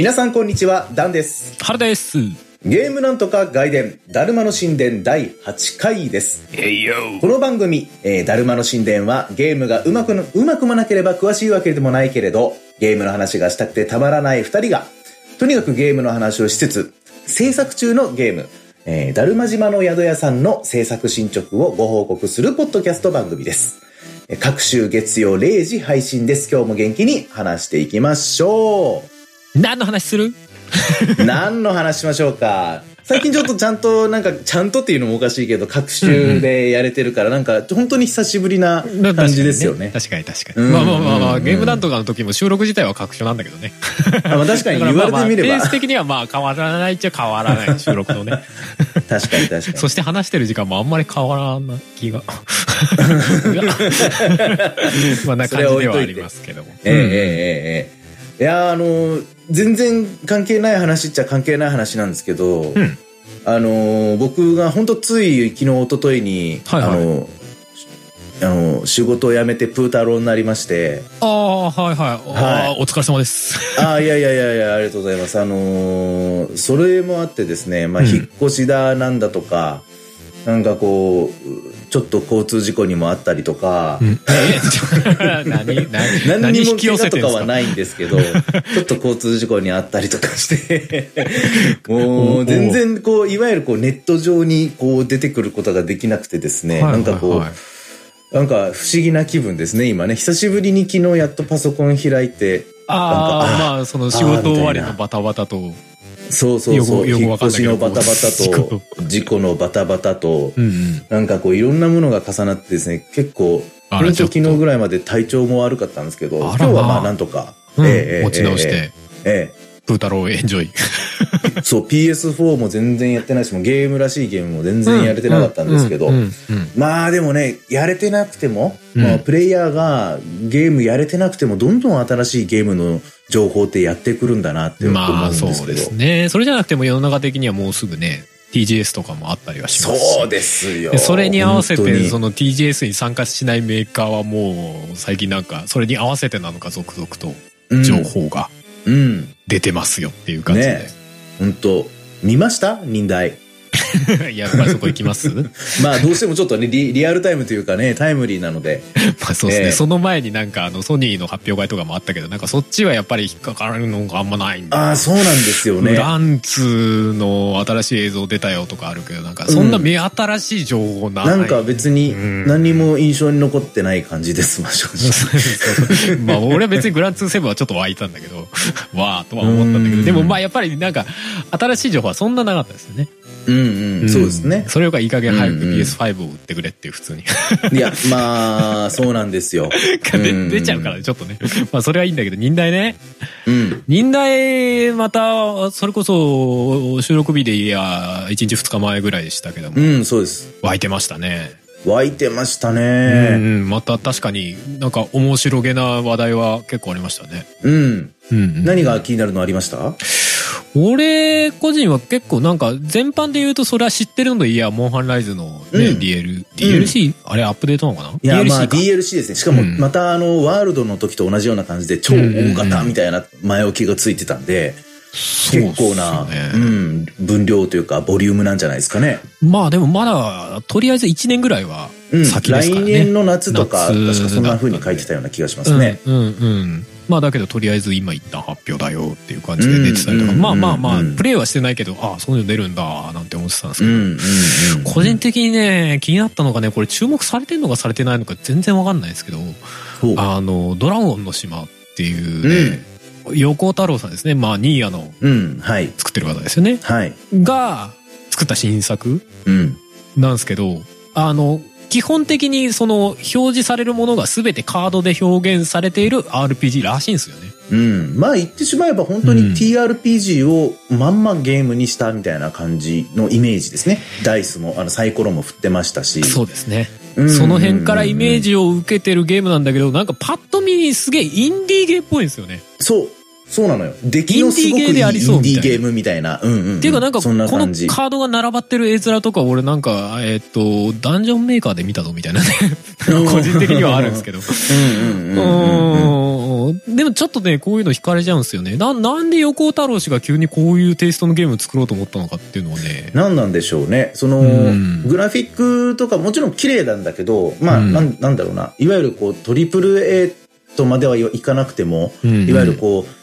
皆さんこんにちは、ダンです。春です。ゲームなんとか外伝、だるまの神殿第8回です。この番組、えー、だるまの神殿はゲームがうまくの、うまくもなければ詳しいわけでもないけれど、ゲームの話がしたくてたまらない二人が、とにかくゲームの話をしつつ、制作中のゲーム、えー、だるま島の宿屋さんの制作進捗をご報告するポッドキャスト番組です。えー各週月曜0時配信です。今日も元気に話していきましょ何の話する？う。何の話しましょうか。最近ちょっとちゃんと、なんか、ちゃんとっていうのもおかしいけど、各週でやれてるから、なんか、本当に久しぶりな感じですよね。確かに確かに。うんまあまあまあまあ、うんゲームなんとかの時も収録自体は確証なんだけどね。あまあ確かに言われてみれだからまあまあペーばス。的にはまあ変わらないっちゃ変わらない、収録のね。確かに確かに。そして話してる時間もあんまり変わらない気が。まあな感じではありますけども。ええええええいやあの全然関係ない話っちゃ関係ない話なんですけど、ん。あの僕が本当つい昨日一昨日に、はいはい。あのあの仕事を辞めてプー太郎になりまして。ああ、はいはい。あーお疲れ様です。ああいやいやいやいやありがとうございます。あのそれもあってですね、まあ、うん。引っ越しだなんだとか、なんかこうちょっと交通事故にもあったりとか、うん。え 何何何にも怪我とかはないんですけど、ちょっと交通事故にあったりとかして、もう全然こう、いわゆるこうネット上にこう出てくることができなくてですね、はいなんかこう、なんか不思議な気分ですね、今ね。久しぶりに昨日やっとパソコン開いて、ああ、まあ、その仕事終わりのバタバタと。そうそうそう、引っ越しのバタバタと、事故のバタバタと、うんうん。なんかこういろんなものが重なってですね、結構、あら本当ちょっと。昨日ぐらいまで体調も悪かったんですけど、今日はまあなんとか、うん。ええ持ち直して、えプータローエンジョイ。そう PS4 も全然やってないしゲームらしいゲームも全然やれてなかったんですけど、まあでもねやれてなくても、うん。まあ、プレイヤーがゲームやれてなくてもどんどん新しいゲームの情報ってやってくるんだなって思まあ、うんそうですけど、ですね。それじゃなくても世の中的にはもうすぐね、TGS とかもあったりはします。し。そうですよ。でそれに合わせて、その TGS に参加しないメーカーはもう、最近なんか、それに合わせてなのか続々と情報がうん。出てますよっていう感じで。ね。本当。見ました？忍耐 やっぱりそこ行きます？まあどうしてもちょっとねリリアルタイムというかねタイムリーなので。まあそうですね、ええ。その前になんかあのソニーの発表会とかもあったけどなんかそっちはやっぱり引っかかるのがあんまないんで。ああそうなんですよね。ランツの新しい映像出たよとかあるけどなんかそんな目新しい情報ない、なんか別にうん。何にも印象に残ってない感じです、まあ正直。まあ俺は別にグランツーセブンはちょっと湧いたんだけどわーとは思ったんだけうん。どでもまあやっぱりなんか新しい情報はそんななかったですよね、うんうん、そうですね。それよりかいい加減早くうんうん。PS5 を売ってくれっていう普通に。いや、まあ、そうなんですよ。で出ちゃうからねちょっとね。まあそれはいいんだけど忍耐ね。うん。忍耐またそれこそ収録日でいや1日2日前ぐらいでしたけども。うん、そうです。湧いてましたね。湧いてましたうんうね。ん。また確かになんか面白げな話題は結構ありましたね。うん。うんうん。何が気になるのありました？俺個人は結構なんか全般で言うとそれは知ってるのでいやモンハンライズのね、うん。DL DLC、あれアップデートなのかな？いや、DLC まあか。DLC ですね。しかも、うん。またあの、ワールドの時と同じような感じで、超大型みたいな前置きがついてたんで、結構な、うん、分量というか、ボリュームなんじゃないですかね。まあでもまだとりあえず1年ぐらいはうん。先ですからね、来年の夏とか、夏確かそんな風に書いてたような気がしますね。うんうんうんまあだけどとりあえず今一旦発表だよっていう感じで出てたりとか、うんまあまあまあ、うんプレイはしてないけどああそういうの出るんだなんて思ってたんですけど。個人的にね気になったのがねこれ注目されてんのかされてないのか全然わかんないですけどあのドラゴンの島っていうね、横尾太郎さんですねまあニーヤの。作ってる方ですよねはい。が作った新作うん。なんですけどあの基本的にその表示されるものが全てカードで表現されている RPG らしいんですよね。うん。まあ言ってしまえば本当にうん TRPG をまんまゲームにしたみたいな感じのイメージですね。ダイスも、あのサイコロも振ってましたし。そうですね。うんその辺からイメージを受けてるゲームなんだけど、なんかパッと見すげえインディーゲーっぽいんですよね。そう。そうなのよ。出来のすごくいいインディーゲームみたいな。うんうん、っていうかなんか、このカカードが並ばってる絵面とか、俺なんか、えっと、ダンジョンメーカーで見たぞみたいなね。個人的にはあるんですけど。うんうんうんうんうんでもちょっとね、こういうの惹かれちゃうんですよね。な、なんで横尾太郎氏が急にこういうテイストのゲーム作ろうと思ったのかっていうのはね。何なんでしょうね。その、うんグラフィックとかもちろん綺麗なんだけど、まあ、うんなん、なんだろうな。いわゆるこう、トリプル A とまではいかなくても、うんいわゆるこう、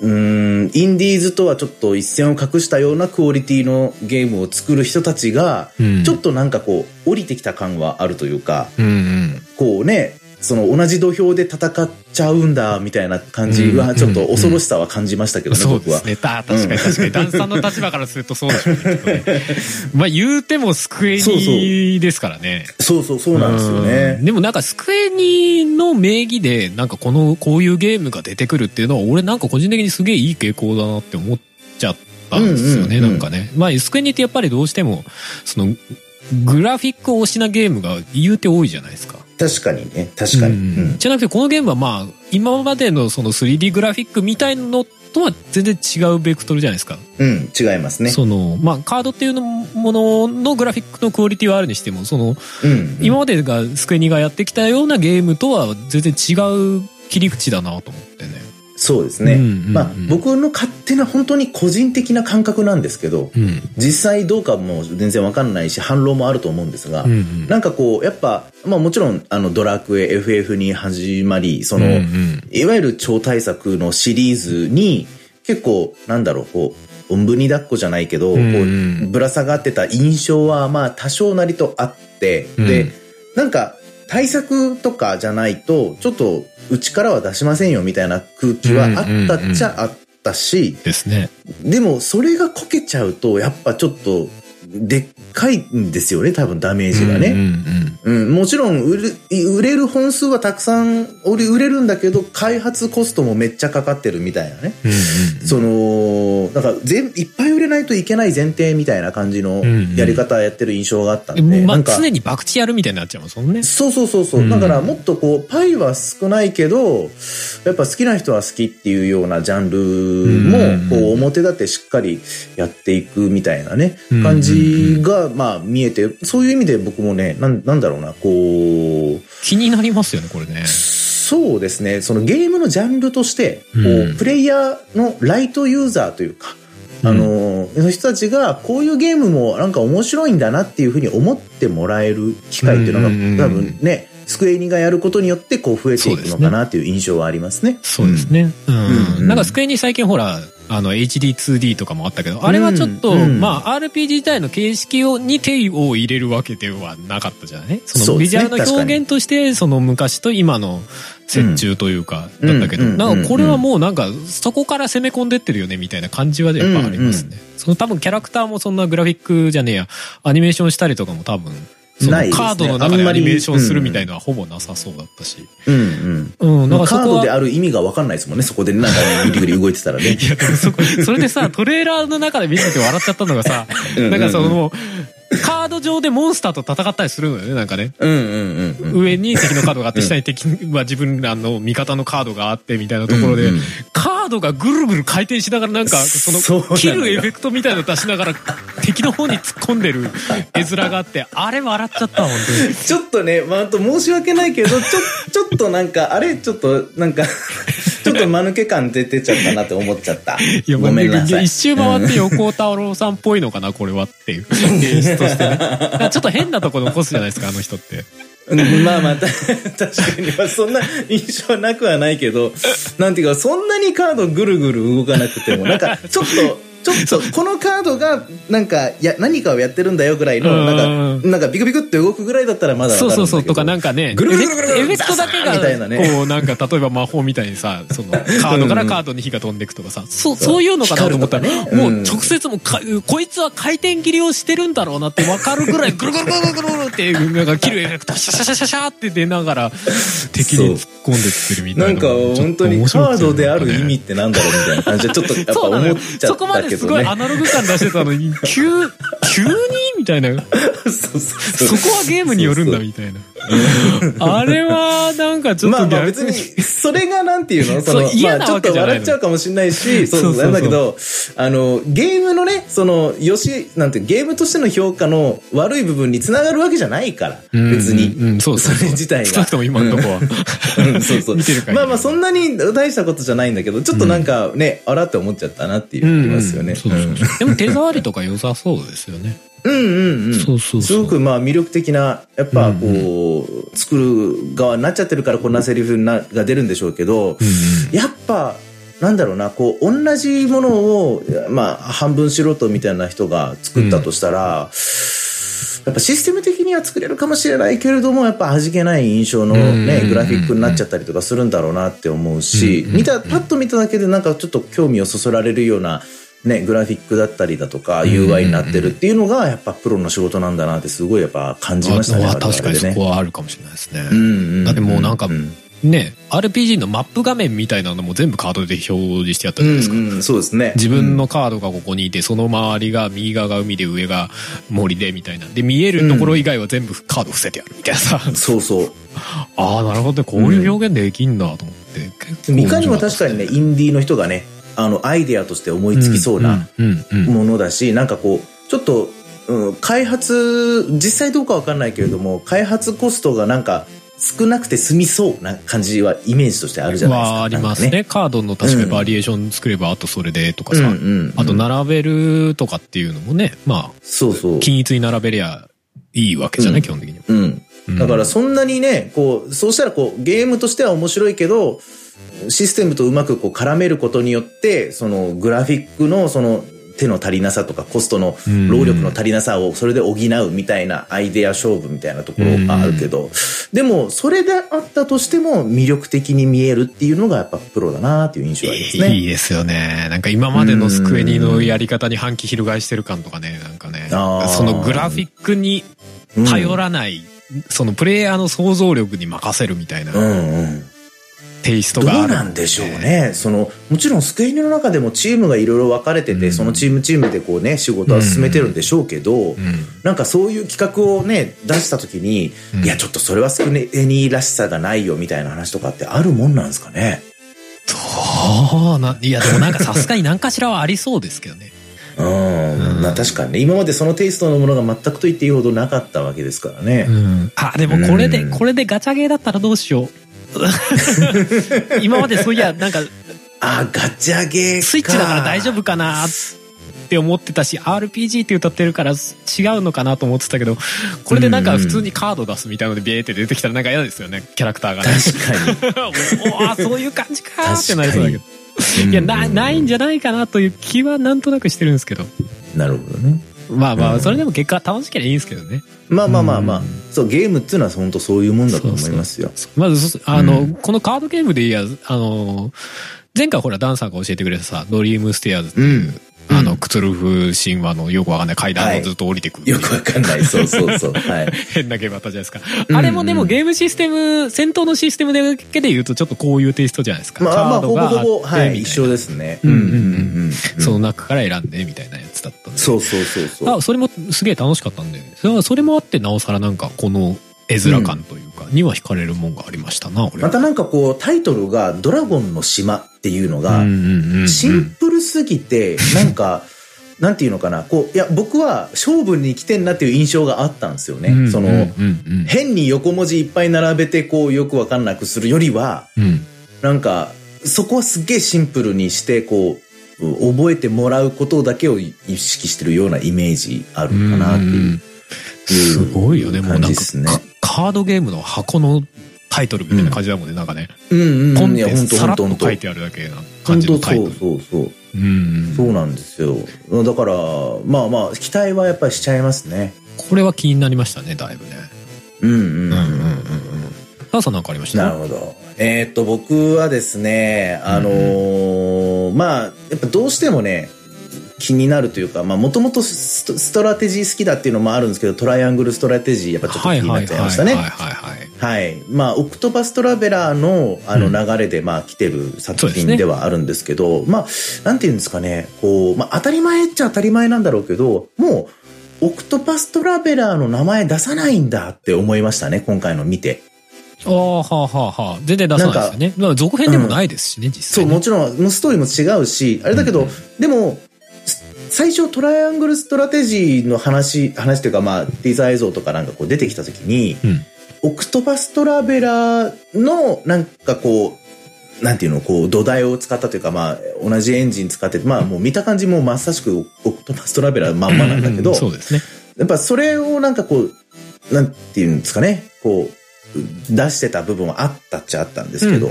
うーん、インディーズとはちょっと一線を画したようなクオリティのゲームを作る人たちが、うんちょっとなんかこう、降りてきた感はあるというか、うんうん。こうね、その同じ土俵で戦っちゃうんだ、みたいな感じは、うんちょっと恐ろしさは感じましたけどね、僕はそうです。ね。た確かに確かに。ダンさんの立場からするとそうでしょうね。まあ言うてもスクエニですからね。そうそう、そうなんですよねうん。でもなんかスクエニの名義でなんかこのこういうゲームが出てくるっていうのは俺なんか個人的にすげえいい傾向だなって思っちゃったんですよね、なんかね。まあスクエニってやっぱりどうしてもそのグラフィック推しなゲームが言うて多いじゃないですか。確かにね、確かに。うんうんじゃなくてこのゲームはまあ今までのその 3D グラフィックみたいのとは全然違うベクトルじゃないですか。うん、違いますね。そのまあカードっていうのもののグラフィックのクオリティはあるにしてもそのうん。今までがスクエニがやってきたようなゲームとは全然違う切り口だなと思ってね。そうですね。まあ、僕の勝手な本当に個人的な感覚なんですけど、うん。実際どうかも全然わかんないし、反論もあると思うんですが、うんうん。なんかこう、やっぱ、まあもちろん、あの、ドラクエ、FF に始まり、その、うんうん。いわゆる超大作のシリーズに、結構、なんだろう、こう、おんぶに抱っこじゃないけど、うんうこうんぶら下がってた印象は、まあ多少なりとあって、で、うん。なんか、対策とかじゃないと、ちょっと、うちからは出しませんよみたいな空気はあったっちゃあったし、ですね。でもそれがこけちゃうと、やっぱちょっと、でっかいんですよね、多分ダメージがね。うんうんうん、もちろん売れ、売れる本数はたくさん売れ売れるんだけど、開発コストもめっちゃかかってるみたいなね。うんうんその、なんか全、いっぱい売れないといけない前提みたいな感じのんうんやり方やってる印象があったんで、うん。まあなんか、常に博打やるみたいになっちゃいますもんね。そうそうそうそう。うんだからもっとこう、パイは少ないけど、やっぱ好きな人は好きっていうようなジャンルうんも、こう、表立ってしっかりやっていくみたいなねうん、感じが、まあ見えて、そういう意味で僕もね、なんなんだろうな、こう、気になりますよね、これね。そうですね、そのゲームのジャンルとして、こうんう、プレイヤーのライトユーザーというか、あの、の人たちが、こういうゲームもなんか面白いんだなっていうふうに思ってもらえる機会っていうのが、うんうんうん多分ね、スクエニがやることによって、こう増えていくのかなっていう印象はありますね。そうですね。うん。うんなんかスクエニ最近ほら、あの HD2D とかもあったけど、あれはちょっと、うんうん。まあ RPG 自体の形式をに手を入れるわけではなかったじゃない？そのビジュアルの表現として、その昔と今の折衷というか、うん。だったけど、うんなんかこれはもうなんかそこから攻め込んでってるよねみたいな感じはやっぱありますね。その多分キャラクターもそんなグラフィックじゃねえや、アニメーションしたりとかも多分、そのカードの中アニメーションするみたいのはほぼなさそうだったし。うんうん。うん、なんかカードである意味が分かんないですもんね、そこでなんかね、ぐりぐり動いてたらね。いや、でもそこ、それでさ、トレーラーの中で見てて笑っちゃったのがさ、なんかそのカード上でモンスターと戦ったりするのよね、なんかね。うんうんうんうん。上に敵のカードがあって、下に敵は自分らの味方のカードがあってみたいなところで、うんうんカードがぐるぐる回転しながらなんか、その切るエフェクトみたいなの出しながら、敵の方に突っ込んでる絵面があって、あれ笑っちゃった、本当に。ちょっとね、まあ、あと申し訳ないけど、ちょ、ちょっとなんか、あれ、ちょっと、なんか、ちょっと間抜け感出てちゃったなって思っちゃった。いや、ごめんなさい。一周回って横尾太郎さんっぽいのかな、これはっていう。演出としてね。ちょっと変なとこ残すじゃないですか、あの人って。うんまあまあ、た 確かに、まあ、そんな印象はなくはないけど、なんていうか、そんなにカードぐるぐる動かなくても、なんか、ちょっと、ちょっと、このカードが、なんか、や、何かをやってるんだよぐらいの、なんか、なんかビクビクって動くぐらいだったらまだそうそうそう。とかなんかね、ぐるぐるぐるぐるエフェクトだけが、みたいなね。こうなんか例えば魔法みたいにさ、そのカードからカードに火が飛んでいくとかさ、そう、そういうのかなと思ったら、ねう。んもう直接もうか、こいつは回転切りをしてるんだろうなってわかるぐらい、ぐるぐるぐるぐるぐるってなんか切るエフェクト、シャシャシャシャシャって出ながら、敵に突っ込んでってるみたないんかなのも。本当にカードである意味ってなんだろうみたいな感じでちょっとやっぱ思っちゃったけどねすごいア。ナログ感出してたのに、急、急に？みたいな。そこはゲームによるんだみたいな。あれは、なんかちょっとまあまあ逆別に、それがなんていうの？その、まあちょっとわけじゃないの笑っちゃうかもしれないし、そうなんだけど、あの、ゲームのね、その、よし、なんてゲームとしての評価の悪い部分につながるわけじゃないから、うん別に。うんうんそうそれ自体が。少なくとも今のとこは。うんそうそう。見てる限りまあまあそんなに大したことじゃないんだけど、ちょっとなんかね、あらって思っちゃったなっていうますよね。でも手触りとか良さそうですよね。うんうんうん。そうそうすごくまあ魅力的な、やっぱこう、作る側になっちゃってるからこんなセリフなが出るんでしょうけど、やっぱ、なんだろうな、こう、同じものを、まあ、半分素人みたいな人が作ったとしたら、やっぱシステム的には作れるかもしれないけれども、やっぱ味気ない印象のねう、んグラフィックになっちゃったりとかするんだろうなって思うし、うん。見た、パッと見ただけでなんかちょっと興味をそそられるような、ね、グラフィックだったりだとか、UI になってるっていうのが、やっぱプロの仕事なんだなってすごいやっぱ感じましたね。あ確かにそねこはあるかもしれないですね。うんうんだってもうなんかうんね、RPG のマップ画面みたいなのも全部カードで表示してやったじゃないですか。うんうんそうですね。自分のカードがここにいて、その周りが右側が海で上が森でみたいな。で、見えるところ以外は全部カード伏せてやるみたいなさ。そうそう。ああ、なるほどね。こういう表現できんだと思って。いかにも確かにね、インディーの人がね、あの、アイデアとして思いつきそうなうんうんうんものだし、なんかこう、ちょっと、うん、開発、実際どうかわかんないけれども、開発コストがなんか少なくて済みそうな感じはイメージとしてあるじゃないですか。はありますなんかね。カードの確かにバリエーション作れば、あとそれでとかさ。うんうんうんあと並べるとかっていうのもね、まそうそうあ、。均一に並べりゃいいわけじゃない、基本的には。うん。うんだからそんなにね、こう、そうしたらこう、ゲームとしては面白いけど、システムとうまくこう絡めることによって、そのグラフィックのその手の足りなさとかコストの労力の足りなさをそれで補うみたいなアイデア勝負みたいなところがあるけど、でもそれであったとしても魅力的に見えるっていうのがやっぱプロだなっていう印象がありますね。いいですよね。なんか今までのスクエニのやり方に反旗翻してる感とかね、なんかね。そのグラフィックに頼らない、そのプレイヤーの想像力に任せるみたいな。うんうん。テイストどうがある。なんでしょう。ね。その、もちろんスクエニの中でもチームがいろいろ分かれてて、うんそのチームチームでこうね、仕事は進めてるんでしょうけど、うん。なんかそういう企画をね、出した時に、うんいや、ちょっとそれはスクエニらしさがないよみたいな話とかってあるもんなんですかね？そうな、いやでもなんかさすがに何かしらはありそうですけどね。うん。うんまあ確かにね、今までそのテイストのものが全くと言っていいほどなかったわけですからね。うん。あ、でもこれで、うんこれでガチャゲーだったらどうしよう。今までそういや、なんか、あ、ガチャゲーか。スイッチだから大丈夫かなって思ってたし、RPG って歌ってるから違うのかなと思ってたけど、これでなんか普通にカード出すみたいなのでビエーって出てきたらなんか嫌ですよね、キャラクターがね。確かに。おーそういう感じかーってなりそうだけど。うんいや、な、ないんじゃないかなという気はなんとなくしてるんですけど。なるほどね。まあまあ、うんそれでも結果楽しければいいんですけどね。まあまあまあまあ。うん、そう、ゲームっていうのは本当そういうもんだと思いますよ。まず、そあの、うん。このカードゲームでいいや、あの、前回ほら、ダンさんが教えてくれたさ、ドリームステアーズっていう、うんあの、うんクツルフ神話のよくわかんない階段をずっと降りてくる、よくわかんない。そうそうそう。はい。変なゲームあったじゃないですか。うんあれもでもゲームシステム、戦闘のシステムだけで言うとちょっとこういうテイストじゃないですか。まあまあ、ほぼカードがあってほぼ、はい、一緒ですね。うんうんうんうんその中から選んでみたいなやつだったんで。そうそうそうそう。あ、それもすげえ楽しかったんで、それもあってなおさらなんかこの絵面感というか、には惹かれるもんがありましたな、俺は。またなんかこう、タイトルがドラゴンの島っていうのが、うんうんうんうんシンプルすぎて、なんか、なんていうのかな、こう、いや、僕は勝負に来てんなっていう印象があったんですよね。その、うんうんうん変に横文字いっぱい並べて、こう、よくわかんなくするよりは、うんなんか、そこはすっげえシンプルにして、こう、覚えてもらうことだけを意識してるようなイメージあるかなっていう。すごいよね、もうなんかカードゲームの箱のタイトルみたいな感じだもんね、なんかね。うんうん。ポンってさらっと書いてあるだけな感じのタイトル。そうそうそう。うんそうなんですよ。だから、まあまあ、期待はやっぱりしちゃいますね。これは気になりましたね、だいぶね。うんうんうん。うんうんうんうん。タンさんなんかありました？なるほど。えーっと、僕はですね、あのーまあ、やっぱどうしてもね、気になるというか、まあ、もともとストラテジー好きだっていうのもあるんですけど、トライアングルストラテジー、やっぱちょっと気になっちゃいましたね。はいはいはいはい。はい。まあ、オクトパストラベラーのあのうん流れで、まあ、来てる作品そうではあるんですけど、まあ、なんていうんですかね、こう、まあ、当たり前っちゃ当たり前なんだろうけど、もう、オクトパストラベラーの名前出さないんだって思いましたね、今回の見て。ああ、はあはあはあ。全然出さないですよね。まあ続編でもないですしね、実そう、際ね。もちろん、ストーリーも違うし、あれだけど、うんでも、最初トライアングルストラテジーの話、話というかまあ、ティザー映像とかなんかこう出てきた時に、うん。オクトパストラベラーのなんかこう、なんていうの、こう土台を使ったというかまあ、同じエンジン使ってて、まあもう見た感じもまさしくオクトパストラベラーまんまなんだけど、そうですね。やっぱそれをなんかこう、なんていうんですかね、こう、出してた部分はあったっちゃあったんですけど、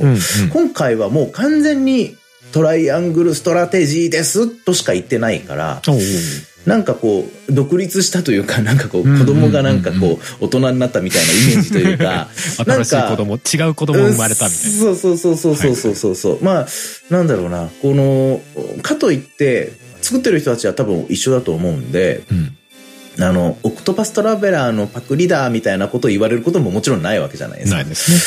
今回はもう完全にトライアングルストラテジーですとしか言ってないから、なんかこう、独立したというか、なんかこう、子供がなんかこう、大人になったみたいなイメージというか、新しい子供、違う子供生まれたみたいな。そうそうそうそうそうそうそう。はい、まあ、なんだろうな、この、かといって、作ってる人たちは多分一緒だと思うんで、うんあの、オクトパストラベラーのパクリだみたいなことを言われることももちろんないわけじゃないですか。ないですね。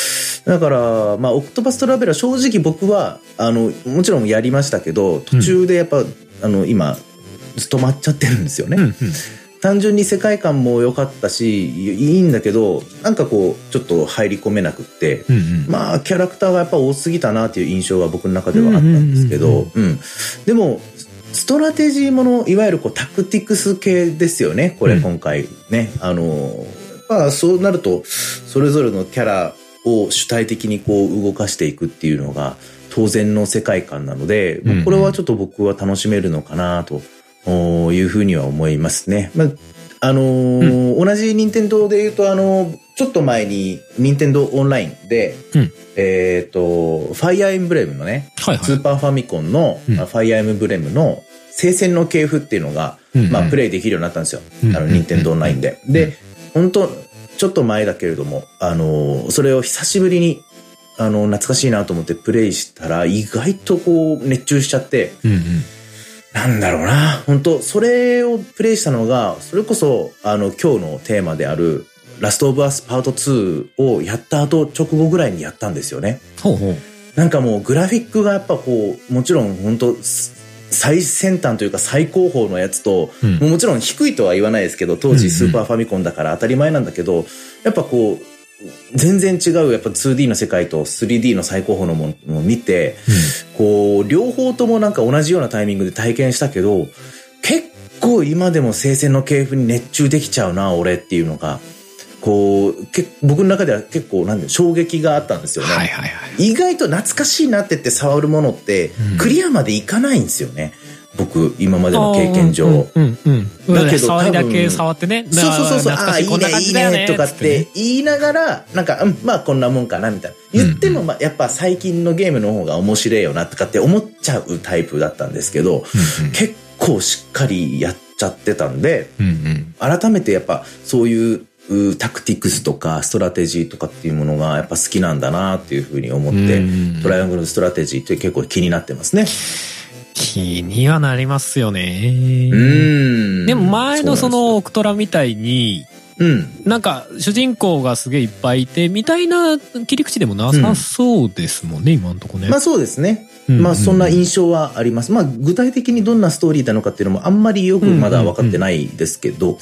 だから、まあ、オクトパストラベラー正直僕は、あの、もちろんやりましたけど、途中でやっぱ、あの、今、止まっちゃってるんですよね。うんうん。単純に世界観も良かったし、いいんだけど、なんかこう、ちょっと入り込めなくって、うんうん。まあ、キャラクターがやっぱ多すぎたなっていう印象が僕の中ではあったんですけうんうんど、うん。でも、ストラテジーもの、いわゆるこうタクティクス系ですよね。これうん今回ね。あの、まあそうなると、それぞれのキャラを主体的にこう動かしていくっていうのが当然の世界観なので、うんうんこれはちょっと僕は楽しめるのかなとおいうふうには思いますね。まああのー同じ任天堂で言うと、あのーちょっと前に任天堂オンラインで、うんえっ、と、ファイアーエンブレムのね、はいはい。スーパーファミコンの、うんあファイアーエンブレムの聖戦の系譜っていうのが、うんうんまあ、プレイできるようになったんですよ。うんあの、任天堂オンラインで。うんで、本当ちょっと前だけれども、あのーそれを久しぶりに、あの、懐かしいなと思ってプレイしたら、意外とこう、熱中しちゃって、うんうん。なんだろうな。本当それをプレイしたのが、それこそ、あの、今日のテーマである、ラストオブアスパート2をやった後、直後ぐらいにやったんですよね。ほうほう。なんかもうグラフィックがやっぱこう、もちろん本当最先端というか最高峰のやつと、うん。もうもちろん低いとは言わないですけど、当うんうん時スーパーファミコンだから当たり前なんだけど、やっぱこう、全然違うやっぱ 2D の世界と 3D の最高峰のものを見て、こう、両方ともなんか同じようなタイミングで体験したけど、結構今でも聖戦の系譜に熱中できちゃうな、俺っていうのが、こう、け僕の中では結構なんで衝撃があったんですよね。はいはいはい。意外と懐かしいなって言って触るものってうん、クリアまでいかないんですよね。僕、今までの経験上。うんうんうん。だけど触りだけ触ってね。そうそうそうそう、ああ、い、いいね、いいねね、とかって言いながら、なんか、うん、まあこんなもんかな、みたいな。言っても、まあやっぱ最近のゲームの方が面白いよな、とかって思っちゃうタイプだったんですけど、うんうん結構しっかりやっちゃってたんで、うんうん。改めてやっぱそういううタクティクスとかストラテジーとかっていうものがやっぱ好きなんだなっていうふうに思って、うんトライアングルストラテジーって結構気になってますね。気にはなりますよね。うん。でも前のそのオクトラみたいに、なんなんか主人公がすげえいっぱいいて、みたいな切り口でもなさそうですもんね、今んとこね。うん。まあそうですね。うんまあそんな印象はあります。まあ具体的にどんなストーリーなのかっていうのもあんまりよくまだ分かってないですけど、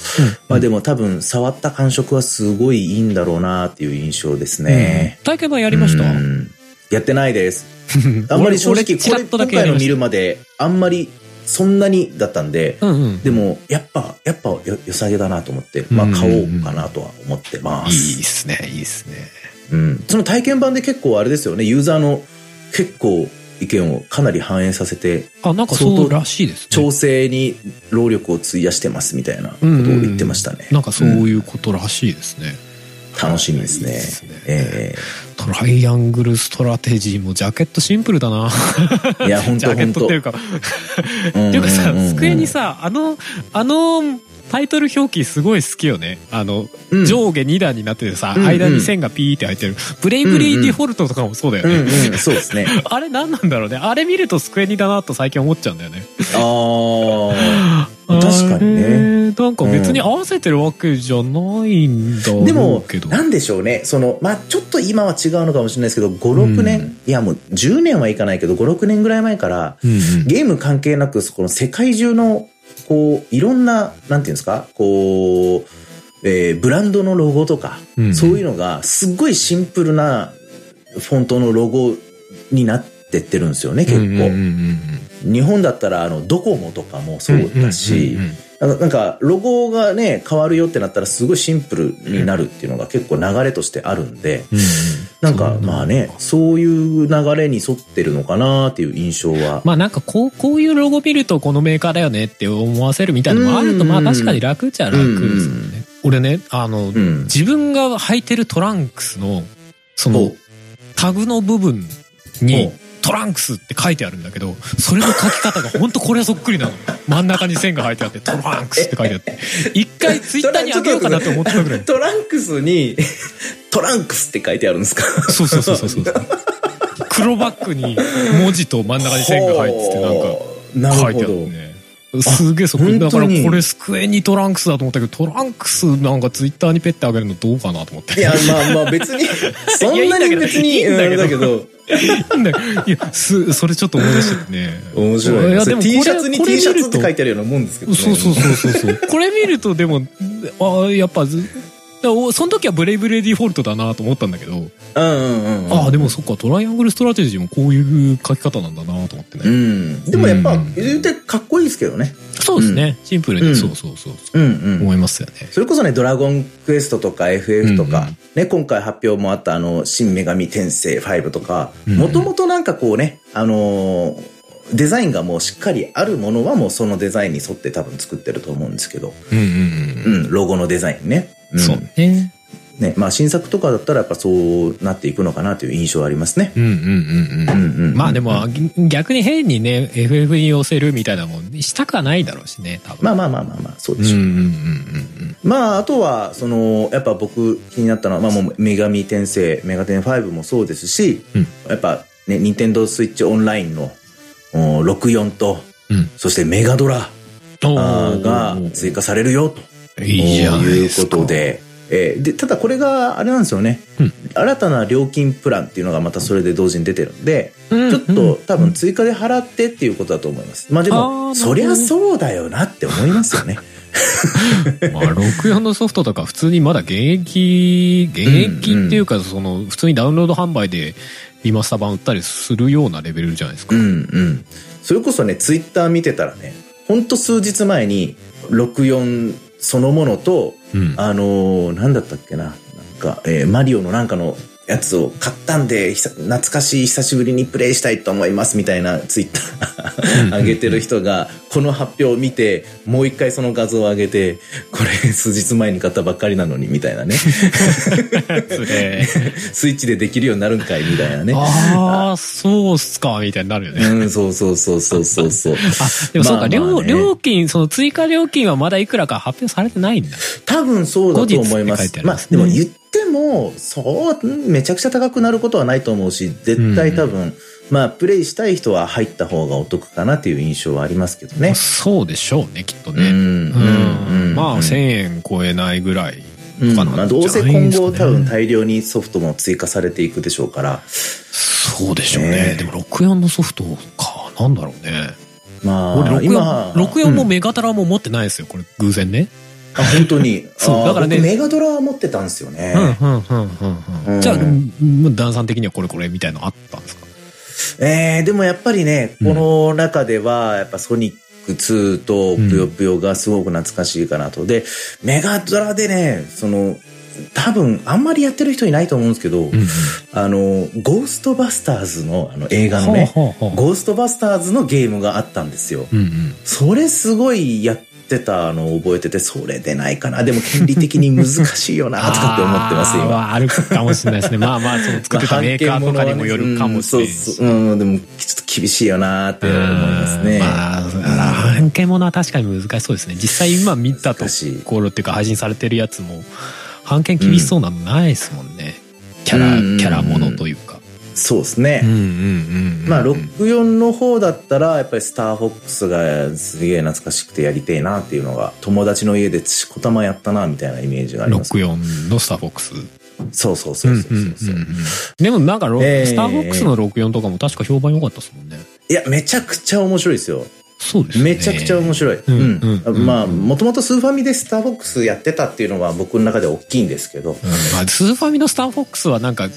まあでも多分触った感触はすごいいいんだろうなっていう印象ですね。体験版やりました？うんやってないです。あんまり正直、これ今回の見るまで、あんまりそんなにだったんで、た。うんうん。でも、やっぱ、やっぱよ、良さげだなと思って、まあ、買おうかなとは思ってまいいす。っすね、いいっすね。うん。その体験版で結構あれですよね、ユーザーの結構意見をかなり反映させて、あ、なんかそうらしいですね。調整に労力を費やしてますみたいなことを言ってましたね。なんかそういうことらしいですね。楽しみですね。いいですねえトライアングルストラテジーもジャケットシンプルだな。えいや、本 ジャケットっていうか、うん っていうかさうんうんうん、スクエニさ、あの、あの、タイトル表記すごい好きよね。あの、うん上下2段になっててさ、うんうん間に線がピーって入ってる。ブレイブリーデフォルトとかもそうだようんね。うん、そうですね。あれ何なんだろうね。あれ見るとスクエニだなと最近思っちゃうんだよね。ああ、確かにね。なんか別に合わせてるわけじゃないんだろうでもなんでしょうね。その、まあちょっと今は違うのかもしれないですけど、5、6年、うんいやもう10年はいかないけど、5、6年ぐらい前から、うんうんゲーム関係なく、この世界中の、こう、いろんな、なんていうんですか、こう、えーブランドのロゴとか、うんそういうのが、すっごいシンプルなフォントのロゴになってってるんですよね、結構。日本だったら、あの、ドコモとかもそうんうだし、うんうんうんなんかロゴがね、変わるよってなったら、すごいシンプルになるっていうのが結構流れとしてあるんで、なんか、まあね、そういう流れに沿ってるのかなっていう印象は。まあなんかこう、こういうロゴ見るとこのメーカーだよねって思わせるみたいなのもあると、うんまあ確かに楽っちゃ楽ですよね。俺ね、あの、うん。自分が履いてるトランクスの、そおの、タグの部分にお、トランクスって書いてあるんだけど、それの書き方が本当これはそっくりなの。真ん中に線が入ってあって、トランクスって書いてあって。一回ツイッターにあげようかなって思ったぐらい。トランクスに、トランクスって書いてあるんですか？そうそうそうそうそう。黒バッグに文字と真ん中に線が入ってて、なんか、な書いてあるね。すげえそっくり。だからこれスクエニトランクスだと思ったけど、トランクスなんかツイッターにペッてあげるのどうかなと思って。いや、まあまあ別に、そんなに別に、いやいいんだけどうんだけど、いや、す、それちょっと思い出してね。面白いね。いや、でも T シャツに T シャツって書いててあるようなもんですけどね。そうそうそうそうそう。これ見るとでも、あやっぱその時はブレイブリーデフォルトだなと思ったんだけど、うんうんうんうん。ああ、でもそっか、トライアングルストラテジーもこういう書き方なんだなと思ってうね。ん。でもやっぱうん、言うてかっこいいですけどね。そうですね。シンプルに、うんそうそうそうそう。うんうん。思いますよね。それこそね、ドラゴンクエストとか FF とか、うんうんね、今回発表もあったあの、新女神転生5とか、うんもともとなんかこうね、あのーデザインがもうしっかりあるものはもうそのデザインに沿って多分作ってると思うんですけど、うんうんうん、ロゴのデザインね。うん。そうね。ね、まあ新作とかだったらやっぱそうなっていくのかなという印象はありますね。うんうんうんうん。うんうん。まあでも逆に変にね FF に寄せるみたいなもんしたくはないだろうしね多分まあまあまあまあまあ、そうでしょう。うんうんうんうんまあ、あとは、その、やっぱ僕気になったのは、まあもう、女神転生、メガテン5もそうですし、うんやっぱね、ニンテンドースイッチオンラインのお64と、うんそしてメガドラが追加されるよ、といいじゃないいうですか。ことで、えーで、ただこれが、あれなんですよね、うん。新たな料金プランっていうのがまたそれで同時に出てるんで、うんちょっと多分追加で払ってっていうことだと思います。まあでも、そりゃそうだよなって思いますよね。まあ64のソフトとか普通にまだ現役現役っていうかその普通にダウンロード販売でリマスター版売ったりするようなレベルじゃないですか、うんうん。それこそね、ツイッター見てたらね、ほんと数日前に、64そのものと、うん。あのーなんだったっけな、なんか、えーマリオのなんかのやつを買ったんで、懐かしい久しぶりにプレイしたいと思いますみたいなツイッター上げてる人が、この発表を見て、もう一回その画像を上げて、これ数日前に買ったばっかりなのにみたいなね。スイッチでできるようになるんかいみたいなね。ああそうっすかみたいになるよね、うん、そうそうそうそうそうそう。あでもそうか、まあね料金その追加料金はまだいくらか発表されてないんだ多分そうだと思います。まあでも言っても、そう、うんめちゃくちゃ高くなることはないと思うし、絶対多分、まあプレイしたい人は入った方がお得かなっていう印象はありますけどね。そうでしょうねきっとうん、ねうん、うん。まあうん1000円超えないぐらいうんかなまあどうせ今後多分大量にソフトも追加されていくでしょうから、そうでしょうね。ね。でも64のソフトかなんだろうね。ま俺あ、今64、64もうんメガトラも持ってないですよこれ。偶然ねあ、本当に。そうだからね僕メガドラは持ってたんですよね。うんうんうんうんううんんじゃあうんダンさん的にはこれこれみたいのあったんですか？えー、でもやっぱりね、うんこの中では、やっぱソニック2とぷよぷよがすごく懐かしいかなと。で、メガドラでね、その、多分、あんまりやってる人いないと思うんですけど、うんうんあの、ゴーストバスターズのあの映画のね、ほうほうほうゴーストバスターズのゲームがあったんですよ。うんうんそれすごいやってたのを覚えてて、それでないかな。でも権利的に難しいよな、とかって思ってます、今。はあるかもしれないですねまあまあその作ってたメーカーとかにもよるかもしれないしうんそうそううん、でもちょっと厳しいよなって思いますね。うんまあ、半径ものは確かに難しそうですね。実際今見たところっていうか配信されてるやつも、半径厳しそうなのないですもんね。キャラ、うんキャラものというか。そうですね。まあ、64の方だったら、やっぱりスターフォックスがすげえ懐かしくてやりてえなっていうのが、友達の家でしこたまやったな、みたいなイメージがあります。64のスターフォックス。そうそうそうそうそう。でもなんかロ、えースターフォックスの64とかも確か評判良かったですもんね。いや、めちゃくちゃ面白いですよ。そうですね。めちゃくちゃ面白い。うんうんまあ、もともとスーファミでスターフォックスやってたっていうのは僕の中で大きいんですけど。うんまあ、スーファミのスターフォックスはなんか、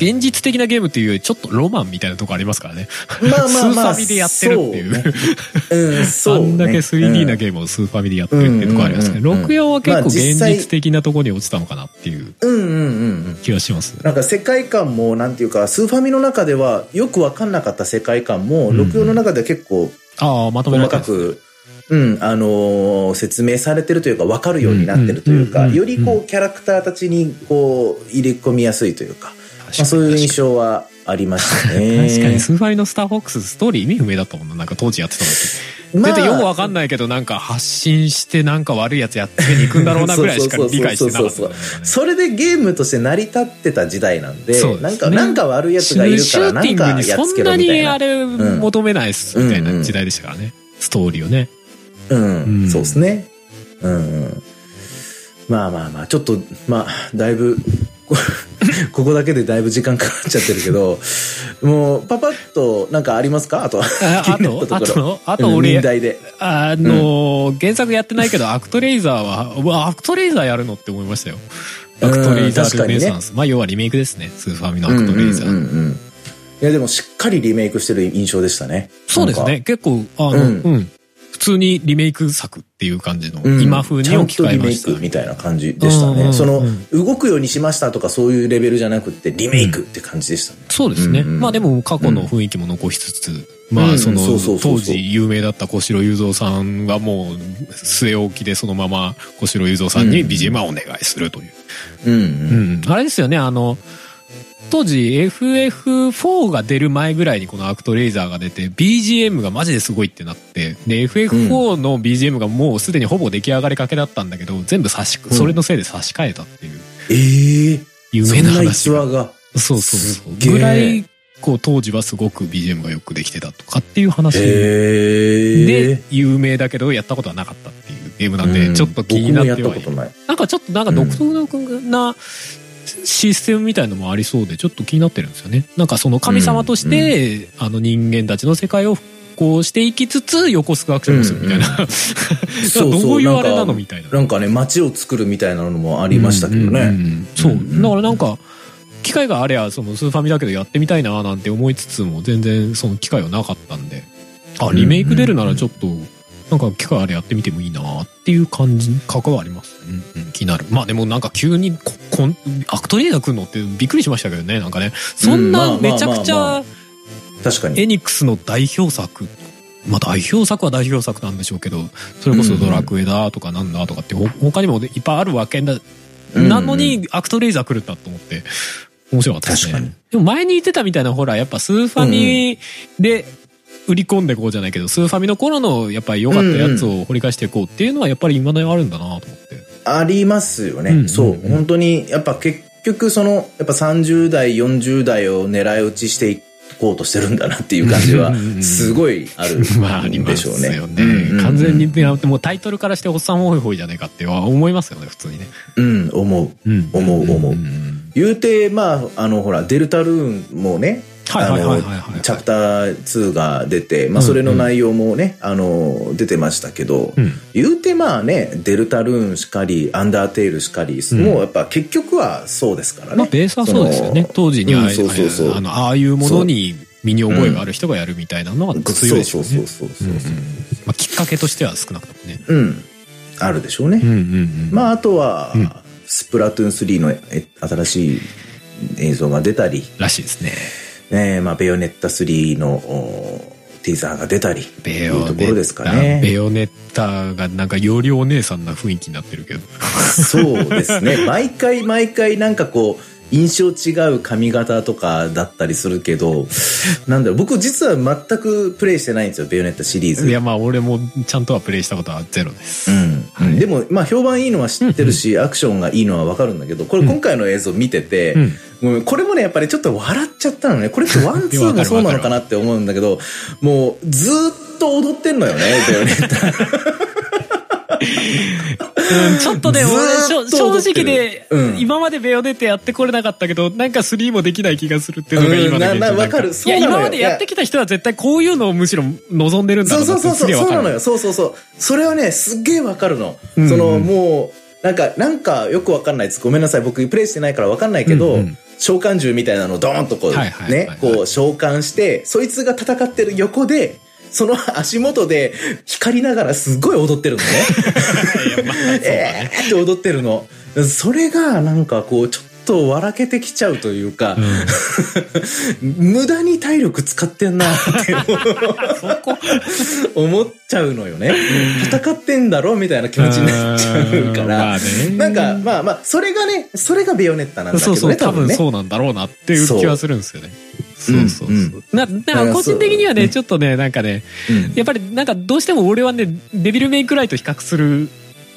現実的なゲームっていうよりちょっとロマンみたいなとこありますからね。まあまあまあ。スーファミでやってるっていうそうねうん、そう、ね。あんだけ 3D なーゲームをスーファミでやってるっていうところありますけど、うんうんうんうん64は結構現際実的なところに落ちたのかなっていうム。うんうんうんうん。気がします。なんか世界観も、なんていうか、スーファミの中ではよくわかんなかった世界観も、うん64の中では結構ああ、まとめらく、うん、あのー説明されてるというか、わかるようになってるというか、うんうんうんうんよりこう、キャラクターたちに、こう、入れ込みやすいというか、まあ、そういう印象はありましたね。確かに。スーファミのスターフォックスストーリー意味不明だったもんな。なんか当時やってた時。まあ全然よくわかんないけどなんか発信してなんか悪いやつやってに行くんだろうなぐらいしか理解してなかったそれでゲームとして成り立ってた時代なんで、そうですね。なんか、なんか悪いやつがいるから、なんかやっつけそんなろみたいな。にあれ求めないっすみたいな時代でしたからね。ストーリーをね。うん、うん。そうですね。うん、うん。まあまあまあ、ちょっと、まあ、だいぶ、こ ここだけでだいぶ時間かかっちゃってるけど、もう、パパッと、なんかありますか？あと、あと？あと？あと？うん俺。あの原作やってないけどアクトレイザーはアクトレイザーやるのって思いましたよ。アクトレイザールネサンス。まあ要はリメイクですね。スーファミのアクトレイザー。いや、でもしっかりリメイクしてる印象でしたね。そうですね。結構、あの、ううん通にリメイク作っていう感じの、うん今風に置き換えましたリメイクみたいな感じでしたね。その、動くようにしましたとかそういうレベルじゃなくて、リメイクって感じでしたね。そうですね。うんうんまあでも過去の雰囲気も残しつつ、まうんあその当時有名だった小城雄三さんがもう据え置きでそのまま小城雄三さんにうん BGM はお願いするという。うん、う。うんん。あれですよね、あの、当時 FF4 が出る前ぐらいにこのアクトレイザーが出て BGM がマジですごいってなってで FF4 の BGM がもうすでにほぼ出来上がりかけだったんだけど全部差し、うん。それのせいで差し替えたっていう。ええ有名なそんな逸話が。話が。そうそうすそうぐらいこう当時はすごく BGM がよくできてたとかっていう話。ええで有名だけどやったことはなかったっていうゲームなんでちょっと気になってはいる。なんかちょっとなんか独特なシステムみたいのもありそうでちょっと気になってるんですよね。なんかその神様として、あの人間たちの世界を復興していきつつ横須賀アクションもするみたいな。そうそうどういうあれななんかのみたいな。なんかね、街を作るみたいなのもありましたけどうんうんうね。んそう。うんだからなんか、機会があればそのスーファミだけどやってみたいななんて思いつつも全然その機会はなかったんで、あ、リメイク出るならちょっと、なんか機会あれやってみてもいいなっていう感じ、関わります。うんうん、気になる。まあでもなんか急にこ、こん、アクトリーダー来るのってびっくりしましたけどね、なんかね。そんなめちゃくちゃ確かに。エニックスの代表作、まあ代表作は代表作なんでしょうけど、それこそドラクエだとかなんだとかってほ他にもいっぱいあるわけだうんなのに、アクトレイザー来るんだと思って、面白かったですね。でも前に言ってたみたいな、ほら、やっぱスーファミで売り込んでいこうじゃないけど、スーファミの頃のやっぱり良かったやつを掘り返していこうっていうのはやっぱり未だにあるんだなと思って。ありますよね。うんそう本当に、やっぱ結局その、やっぱ30代、40代を狙い撃ちしていこうとしてるんだなっていう感じはうんうんう、んすごいある まあありまんですしょうね。よね。うんう完全に、もうタイトルからしておっさんホイホイじゃないかって思いますよね、普通にね。うん、思う。うん思う思う言うて、まあ、あの、ほら、デルタルーンもね、チャプター2が出て、まあ、うんそれの内容もね、あの、出てましたけど、うん言うてまあね、デルタルーンしかり、アンダーテールしかり、んもうやっぱ結局はそうですからね。まあベースはそうですよね。当時にああうんそうそうそうあのああいうものに身に覚えがある人がやるみたいなのが強いでしょうね。そうそうそうそうそううんうんまあきっかけとしては少なくともね。うん。あるでしょうね。うんうんうん。まあ、あとは、うんスプラトゥーン3のえ新しい映像が出たり、らしいですね。ねまあ、ベヨネッタ3のおティザーが出たり、ベヨネいうところですかねベヨネッタがなんかよりお姉さんな雰囲気になってるけど。そうですね。毎回毎回なんかこう、印象違う髪型とかだったりするけど、なんだろう、僕実は全くプレイしてないんですよ、ベヨネッタシリーズ。いやまあ俺もちゃんとはプレイしたことはゼロです。うんはいでも、まあ、評判いいのは知ってるし、アクションがいいのはわかるんだけど、これ今回の映像見てて、うんもうこれもね、やっぱりちょっと笑っちゃったのね。これって one、two もそうなのかなって思うんだけど、もうずーっと踊ってんのよね、ベヨネッタ。うん、ちょっとね、俺正直で、うん今までベヨネッタやってこれなかったけど、なんか3もできない気がするっていうのが今の現状うんかるんいや、今までやってきた人は絶対こういうのをむしろ望んでるんだろそううなってそうそうそう、すげえわかる。そうなのよ。そうそうそう。それはね、すっげえわかるの。うんうんその、もう、なんか、なんかよくわかんないです。ごめんなさい。僕、プレイしてないからわかんないけど、うんうん召喚銃みたいなのをドーンとこう、ね、こう召喚して、そいつが戦ってる横で、その足元で光りながらすごい踊ってるの ね。えーって踊ってるの。それがなんかこう、ちょっと笑けてきちゃうというか、無駄に体力使ってんなって思っちゃうのよね。戦ってんだろみたいな気持ちになっちゃうかうん。まらあ。ね。なんか、まあまあ、それがね、それがベヨネッタなんだけどね、そうそう、多分ね。そうなんだろうなっていう気はするんですよね。そう。そうそう個人的にはね、うん。ちょっとね、なんかね、うん。やっぱりなんかどうしても俺はね、デビルメイクライと比較する、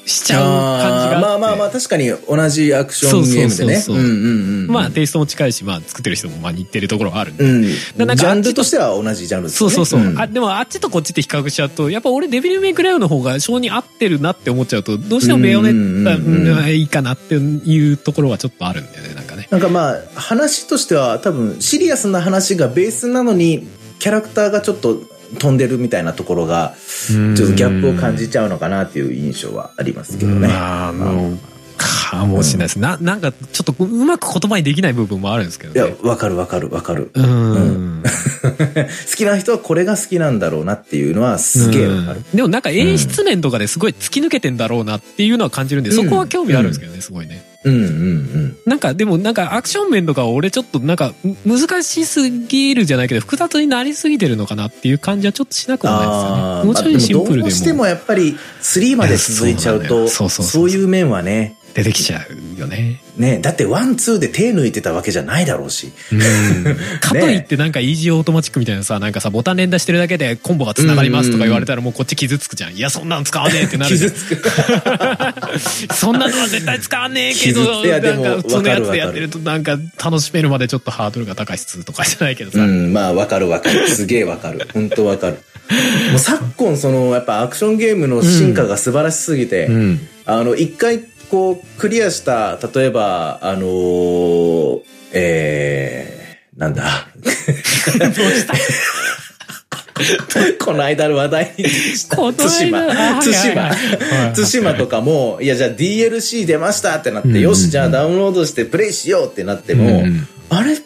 しちゃう感じがあって。まあまあまあ、確かに同じアクションゲームでね。まあテイストも近いし、まあ作ってる人もまあ似てるところはあるんで。うん。ジななんかャンルとしては同じジャンルですよね。そうそうそう。んあ、でもあっちとこっちって比較しちゃうと、やっぱ俺デビルメイクライの方が性に合ってるなって思っちゃうと、どうしてもベヨネッタうんいいかなっていうところはちょっとあるんだよね、なんかね。なんかまあ、話としては多分シリアスな話がベースなのに、キャラクターがちょっと飛んでるみたいなところが、ちょっとギャップを感じちゃうのかなっていう印象はありますけどね。まあ、もう、かもしれないです。な、なんかちょっとうまく言葉にできない部分もあるんですけどいやね。、わかるわかるわかる。うん。好きな人はこれが好きなんだろうなっていうのはすげえわかる。でもなんか演出面とかですごい突き抜けてんだろうなっていうのは感じるんで、そこは興味あるんですけどね、すごいね。うんうんうん。なんかでもなんかアクション面とかは俺ちょっとなんかむ難しすぎるじゃないけど複雑になりすぎてるのかなっていう感じはちょっとしなくもないですよね。もうちょいシンプルでまあどうしてももやっぱり3まで続いちゃうと、そういう面はね、出てきちゃうよね。ね、だって one、two で手抜いてたわけじゃないだろうし。かといってなんかイージーオートマチックみたいなさ、なんかさ、ボタン連打してるだけでコンボが繋がりますとか言われたらもうこっち傷つくじゃん。いや、そんなの使わねえってなるじゃん。傷つく。そんなのは絶対使わねえけど、傷ついやでもなんか普通のやつでやってるとなんか楽しめるまでちょっとハードルが高い質とかじゃないけどさ。うん、まあわかるわかる。すげえわかる。本当わかる。もう昨今そのやっぱアクションゲームの進化が素晴らしすぎて、うん。あの、一回こうクリアした、例えば、あのーえー、なんだ？この間の話題に。したこの間？対馬。対馬。対馬とかも、いや、じゃあ DLC 出ましたってなって、うん。よし、じゃあダウンロードしてプレイしようってなっても、うん。あれ？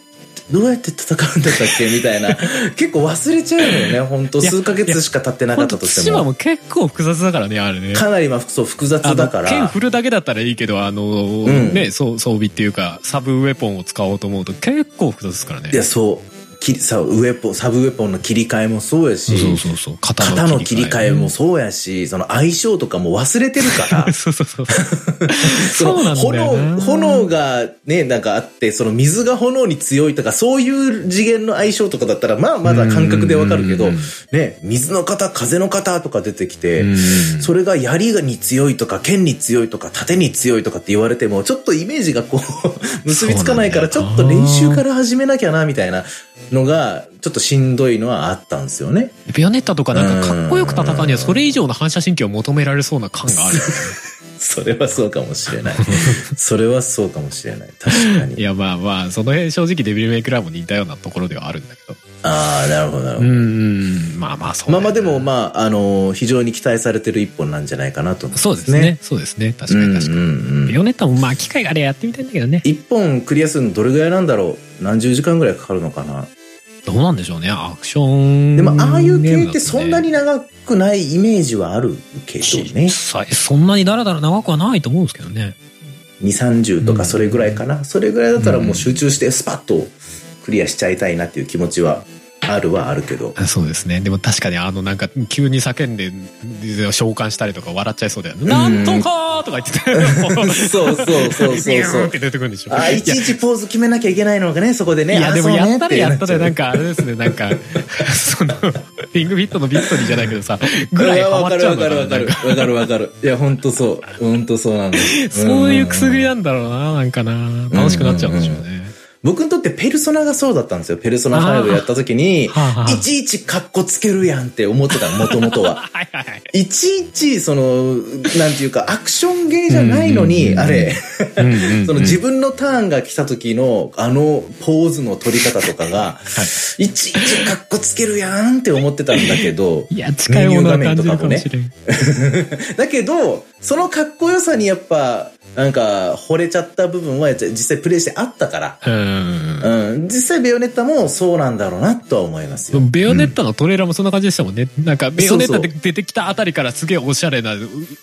どうやって戦うんだったっけ？みたいな。結構忘れちゃうのよね、本当数ヶ月しか経ってなかったとしても。島も結構複雑だからね、あれね。かなりまあ、そう、複雑あだから。の剣振るだけだったらいいけど、あの、んね、そう装備っていうか、サブウェポンを使おうと思うと結構複雑ですからね。いや、そう。きさ、ウェポン、サブウェポンの切り替えもそうやし、そうそうそう。肩肩の切り替えもそそうやし、その相性とかも忘れてるからう。そうそうそう。そのそうなん炎、炎がね、なんかあって、その水が炎に強いとか、そういう次元の相性とかだったら、まあまだ感覚でわかるけどうん、ね、水の型、風の型とか出てきてうん、それが槍に強いとか、剣に強いとか、盾に強いとかって言われても、ちょっとイメージがこう、結びつかないから、ちょっと練習から始めなきゃな、みたいなのが、ちょっとしんどいのはあったんですよね。ビオネッタとかなんかかっこよく戦うにはそれ以上の反射神経を求められそうな感がある。それはそうかもしれない。それはそうかもしれない。確かに。いやまあまあ、その辺正直デビルメイクラーも似たようなところではあるんだけど。ああ、なるほど、なるほど。うんうん。まあまあそうね、まあまあでもまあ、あの非常に期待されてる一本なんじゃないかなと思いますそうですね。。そうですね。確かに確かに。うんうんうんビオネッタもまあ機会があれやってみたいんだけどね。一本クリアするのどれぐらいなんだろう何十時間ぐらいかかるのかなどうなんでしょうね。アクション。でもああいう系ってそんなに長くないイメージはあるけどね。実際そんなにだらだら長くはないと思うんですけどね。2、30とかそれぐらいかな。それぐらいだったらもう集中してスパッとクリアしちゃいたいなっていう気持ちはあるはあるけど。そうですね。でも確かにあのなんか急に叫んで召喚したりとか笑っちゃいそうだよね。なんとかーとか言ってて。そうそうそうそうそうって。出てくるんでしょ。あ、いちいちポーズ決めなきゃいけないのがね、そこでね。いや、あでもやったらやったで、なんか。かあれですね、なんか、その、リングフィットのビクトリーじゃないけどさ、ぐらいハマわかっちゃうんだるわかるわかる。わかるわかる。いや、ほんとそう。ほんとそうなんだ。そういうくすぐりなんだろうな、なんかな。楽しくなっちゃうんでしょうね。僕にとってペルソナがそうだったんですよ。ペルソナ5やった時に、いちいちカッコつけるやんって思ってたの、もともとは。はい。ちいち、その、なんていうか、アクションゲーじゃないのに、あれ、その自分のターンが来た時の、あのポーズの取り方とかが、い。ちいちカッコつけるやんって思ってたんだけど、いや、近いものは感じるかもしれん。だけど、そのかっこよさにやっぱ、なんか、惚れちゃった部分は実際プレイしてあったから、うん。うん、実際ベヨネッタもそうなんだろうなとは思いますよ。ベヨネッタのトレーラーもそんな感じでしたもんね。なんか、ベヨネッタで出てきたあたりからすげえおしゃれな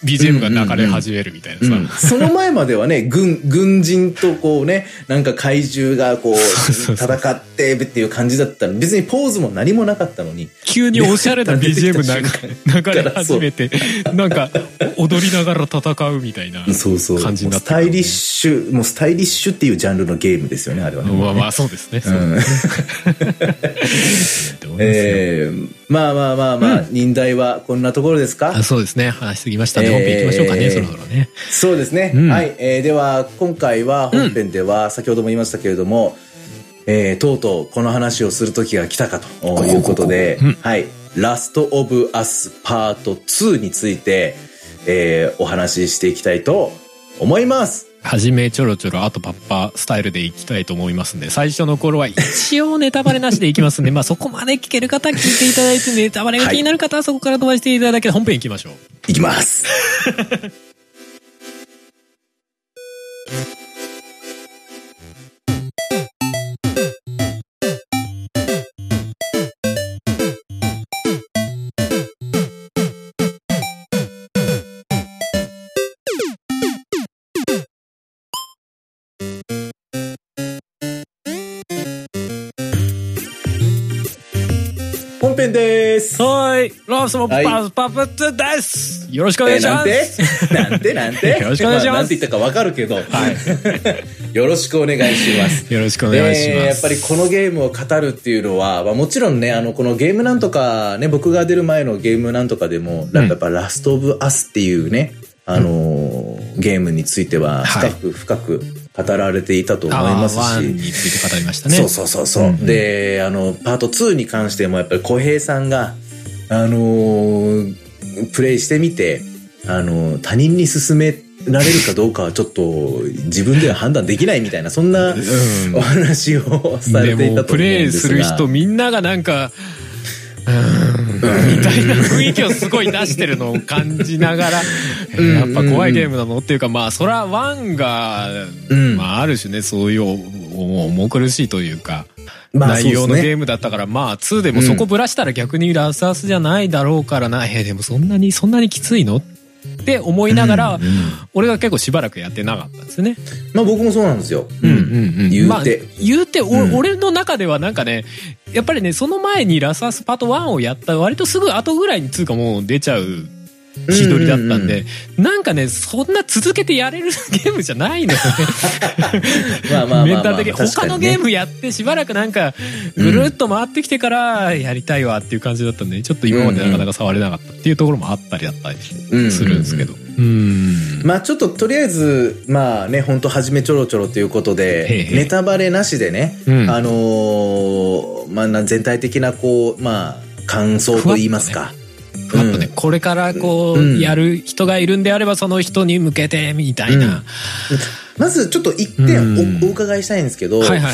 BGM が流れ始めるみたいなさ。うん、その前まではね、軍、軍人とこうね、なんか怪獣がこう、戦ってっていう感じだったの。別にポーズも何もなかったのに。急におしゃれな BGM 流れ始めて、なんか、踊りながら戦うみたいな。感じになってスタイリッシュ、もうスタイリッシュっていうジャンルのゲームですよね、あれはね。まあまあ、そうですね。まあまあまあまあ、忍耐はこんなところですか？あそうですね。話しすぎましたね。えー本編行きましょうかね、そろそろね。そうですね。うんはい。えーでは、今回は本編では、先ほども言いましたけれども、えーとうとうこの話をする時が来たかということで、うんはい。ラストオブアスパート2について、えーお話ししていきたいと思います。はじめちょろちょろ、あとパッパスタイルでいきたいと思いますんで、最初の頃は一応ネタバレなしでいきますんで、まあそこまで聞ける方は聞いていただいて、ネタバレが気になる方はそこから飛ばしていただけで本編行きましょう。いきます。です。はーい。ロースもパはいスパプツです。よろしくお願いします。なんて？なんて？よろしくお願いしますあなんて言ったかわかるけど。よろしくお願いします。よろしくお願いします。でやっぱりこのゲームを語るっていうのは、まあ、もちろんね、あの、このゲームなんとか、ね、僕が出る前のゲームなんとかでも、うんやっぱラストオブアスっていうね、あのーゲームについてははい深く深く語られていたと思いますあーワンし、について語りましたね。そうそうそうそう、うんで、あの、パート2に関してもやっぱり小平さんが、あのープレイしてみて、あのー他人に勧められるかどうかはちょっと自分では判断できないみたいな、そんなうん。お話をされていたと思うんプレイですが。する人みんながなんか、みたいな雰囲気をすごい出してるのを感じながら、え ーやっぱ怖いゲームなのっていうか、まあ、そらワンが、うん。まあ、ある種ね、そういうお重苦しいというか、まあ内容のゲームだったから、まあ、2でもそこぶらしたら逆にラスアスじゃないだろうからな、えーでもそんなに、そんなにきついのって思いながら、うんうん俺が結構しばらくやってなかったんですよね。まあ僕もそうなんですよ。うんうんうん。言うてまあ、言うて、おうん俺の中ではなんかね、やっぱりね、その前にラスアスパート1をやった割とすぐ後ぐらいにつうかもう出ちゃう日取りだったんで、なんかね、そんな続けてやれるゲームじゃないのよね。メンタル的に。他のゲームやってしばらくなんか、ぐるっと回ってきてからやりたいわっていう感じだったんで、ちょっと今までなかなか触れなかったっていうところもあったりだったりするんですけど。うん。まあちょっととりあえず、まあね、本当初めちょろちょろということへでネタバレなしでね、うんあのーまあな全体的なこう、まあ感想と言いますか。ふわっとね、これからこう、うんやる人がいるんであれば、その人に向けて、みたいな。まずちょっと一うん点おお伺いしたいんですけど、はいはいは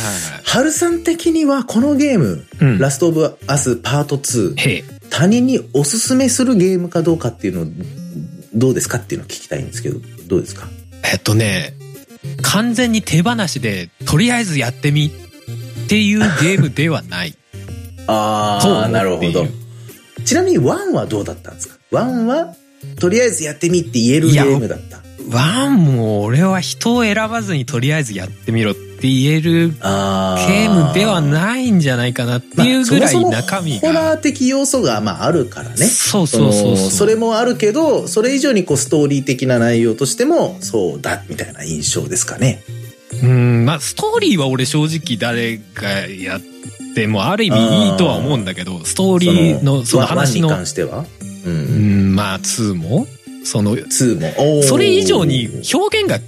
いさん的にはこのゲーム、うんラストオブアスパート2、へえ。他人におすすめするゲームかどうかっていうのをどうですかっていうのを聞きたいんですけど、どうですか？えっとね、完全に手放しで、とりあえずやってみっていうゲームではない。ああ、なるほど。ちなみに1はどうだったんですか ?1 はとりあえずやってみって言えるゲームだった。ワンも俺は人を選ばずにとりあえずやってみろって言えるあゲームではないんじゃないかなっていうぐらい中身ホが。ラー的要素がまああるからね。そうそうそうそう。のそれもあるけど、それ以上にこうストーリー的な内容としてもそうだみたいな印象ですかね。うん、まあ、ストーリーは俺正直誰がやってもある意味いいとは思うんだけど、ストーリーのその話の、に関しては？う。うんん、まあ、2も、その、2も。それ以上に表現が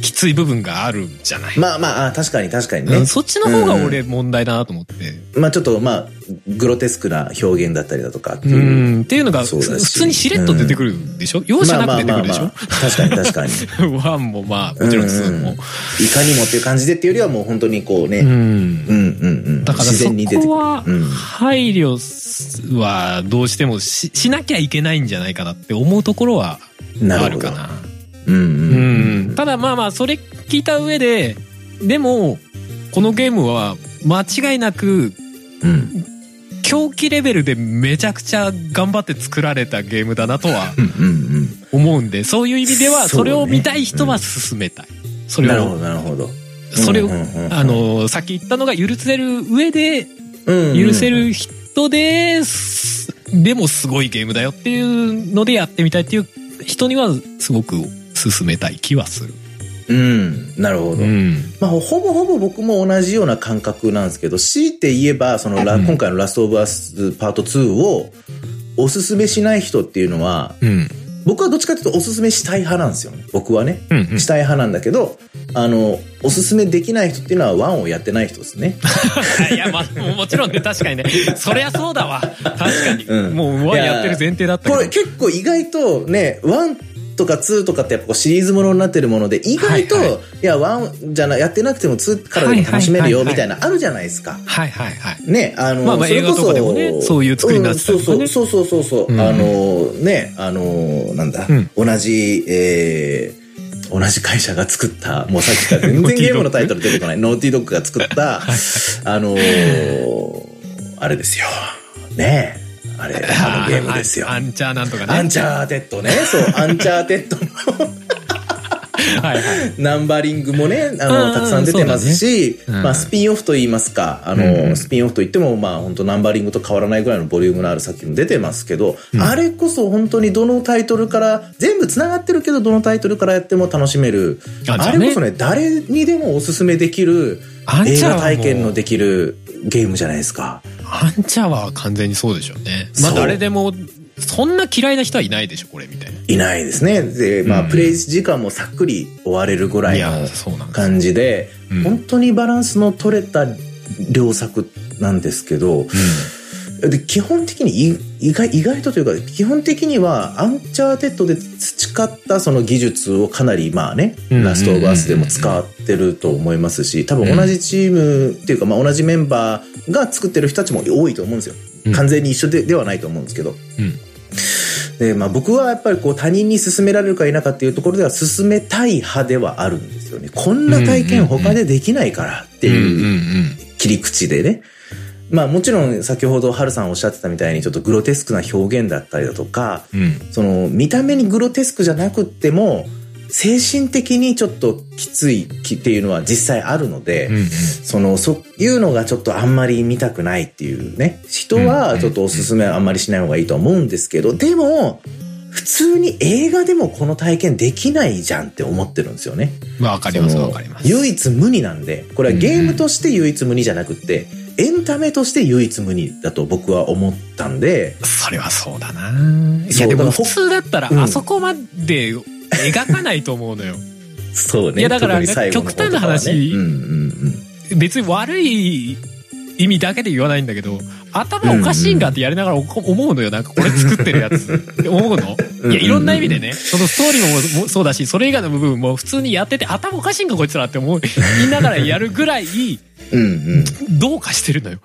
きつい部分があるじゃない？まあまああ、確かに確かにね。うんそっちの方が俺問題だなと思って。まあちょっとまあ、グロテスクな表現だったりだとかってういう。ん。っていうのが、普通にしれっと出てくるでしょ？容赦なく出てくるでしょ？まあまあまあまあ確かに確かに。one もまあ、もちろん two も。いかにもっていう感じでっていうよりはもう本当にこうね、うんうんうんうん。だから自そ然に出てくる。こはうん配慮はどうしてもししなきゃいけないんじゃないかなって思うところはあるかな。うんうんううんん。ただまあまあそれ聞いた上ででもこのゲームは間違いなくうん狂気レベルでめちゃくちゃ頑張って作られたゲームだなとは思うんでそういう意味ではそれを見たい人は進めたい。それをうんなるほどなるほど。それをあのさっき言ったのが許せる上で許せる人ですでもすごいゲームだよっていうのでやってみたいっていう人にはすごく勧めたい気はする。うん、なるほど。ん。まあ、ほぼほぼ僕も同じような感覚なんですけど、強いて言えば、そのラ、うん今回のラストオブアスパート2をおすすめしない人っていうのは、うん。僕はどっちかというとおすすめしたい派なんですよね。僕はね。うん、うん。したい派なんだけど、あの、おすすめできない人っていうのは one をやってない人ですね。いや、まあ、もちろんね、確かにね。そりゃそうだわ。確かに。うんもう、 one やってる前提だった。これ結構意外とね、 one とか2とかってやっぱこうシリーズものになってるもので、意外と、はいい。や、 one じゃな、やってなくても2からでも楽しめるよ、はいはいはいはい。みたいな、あるじゃないですか。はいはいはい。ね、あの、まあまあそれこそ映画とかでもねそういう作りになってたりね。うんそうそうそうそう。そう、うん。あの、ね、あの、なんだ、うん。同じ、えー、同じ会社が作った、もうさっきから全然ゲームのタイトル出てこない、ノーティードッグが作った、あのーあれですよ。ねあれ、あのゲームですよ。アンチャーなんとかね。アンチャーテッドね。そう、アンチャーテッドの はいはい。ナンバリングもね、あうの、んたくさん出てますし、ねうんまあ、スピンオフと言いますか、あの、うんスピンオフと言っても、まあ、本当ナンバリングと変わらないぐらいのボリュームのある作品も出てますけど、うんあれこそ本当にどのタイトルから、全部繋がってるけど、どのタイトルからやっても楽しめる。あねあれこそね、誰にでもおすすめできる、映画体験のできるゲームじゃないですか。アンチャーは完全にそうでしょうね。まあ誰でも、そんな嫌いな人はいないでしょ、これみたいな。いないですね。で、まあ、うんプレイ時間もさっくり終われるぐらいの。感じで、うん本当にバランスの取れた良作なんですけど、で基本的にい意外意外とというか基本的にはアンチャーテッドで培ったその技術をかなりまあねうんラストオブアスでも使ってると思いますし多分同じチームっていうかまあ同じメンバーが作ってる人たちも多いと思うんですよ。うん。完全に一緒でではないと思うんですけど。うん。でまあ僕はやっぱりこう他人に勧められるか否かっていうところでは勧めたい派ではあるんですよね。こんな体験他でできないからっていう切り口でね。まあもちろん先ほどハルさんおっしゃってたみたいにちょっとグロテスクな表現だったりだとか、うん。うん。その見た目にグロテスクじゃなくっても、精神的にちょっときついっていうのは実際あるので、うんうん。その、そういうのがちょっとあんまり見たくないっていうね、人はちょっとおすすめはあんまりしない方がいいと思うんですけど、でも、普通に映画でもこの体験できないじゃんって思ってるんですよね。わかりますわかります。唯一無二なんで、これはゲームとして唯一無二じゃなくって、エンタメとして唯一無二だと僕は思ったんで、それはそうだな。いやでも普通だったらうんあそこまで描かないと思うのよ。そうね。いやだから極端な話うんうんうん。別に悪い意味だけで言わないんだけど、頭おかしいんかってやりながら思うのよ。なんかこれ作ってるやつって思うの？いや、いろんな意味でね、そのストーリーももそうだし、それ以外の部分も普通にやってて頭おかしいんかこいつらって思う、言いながらやるぐらい。どうかしてるのよ。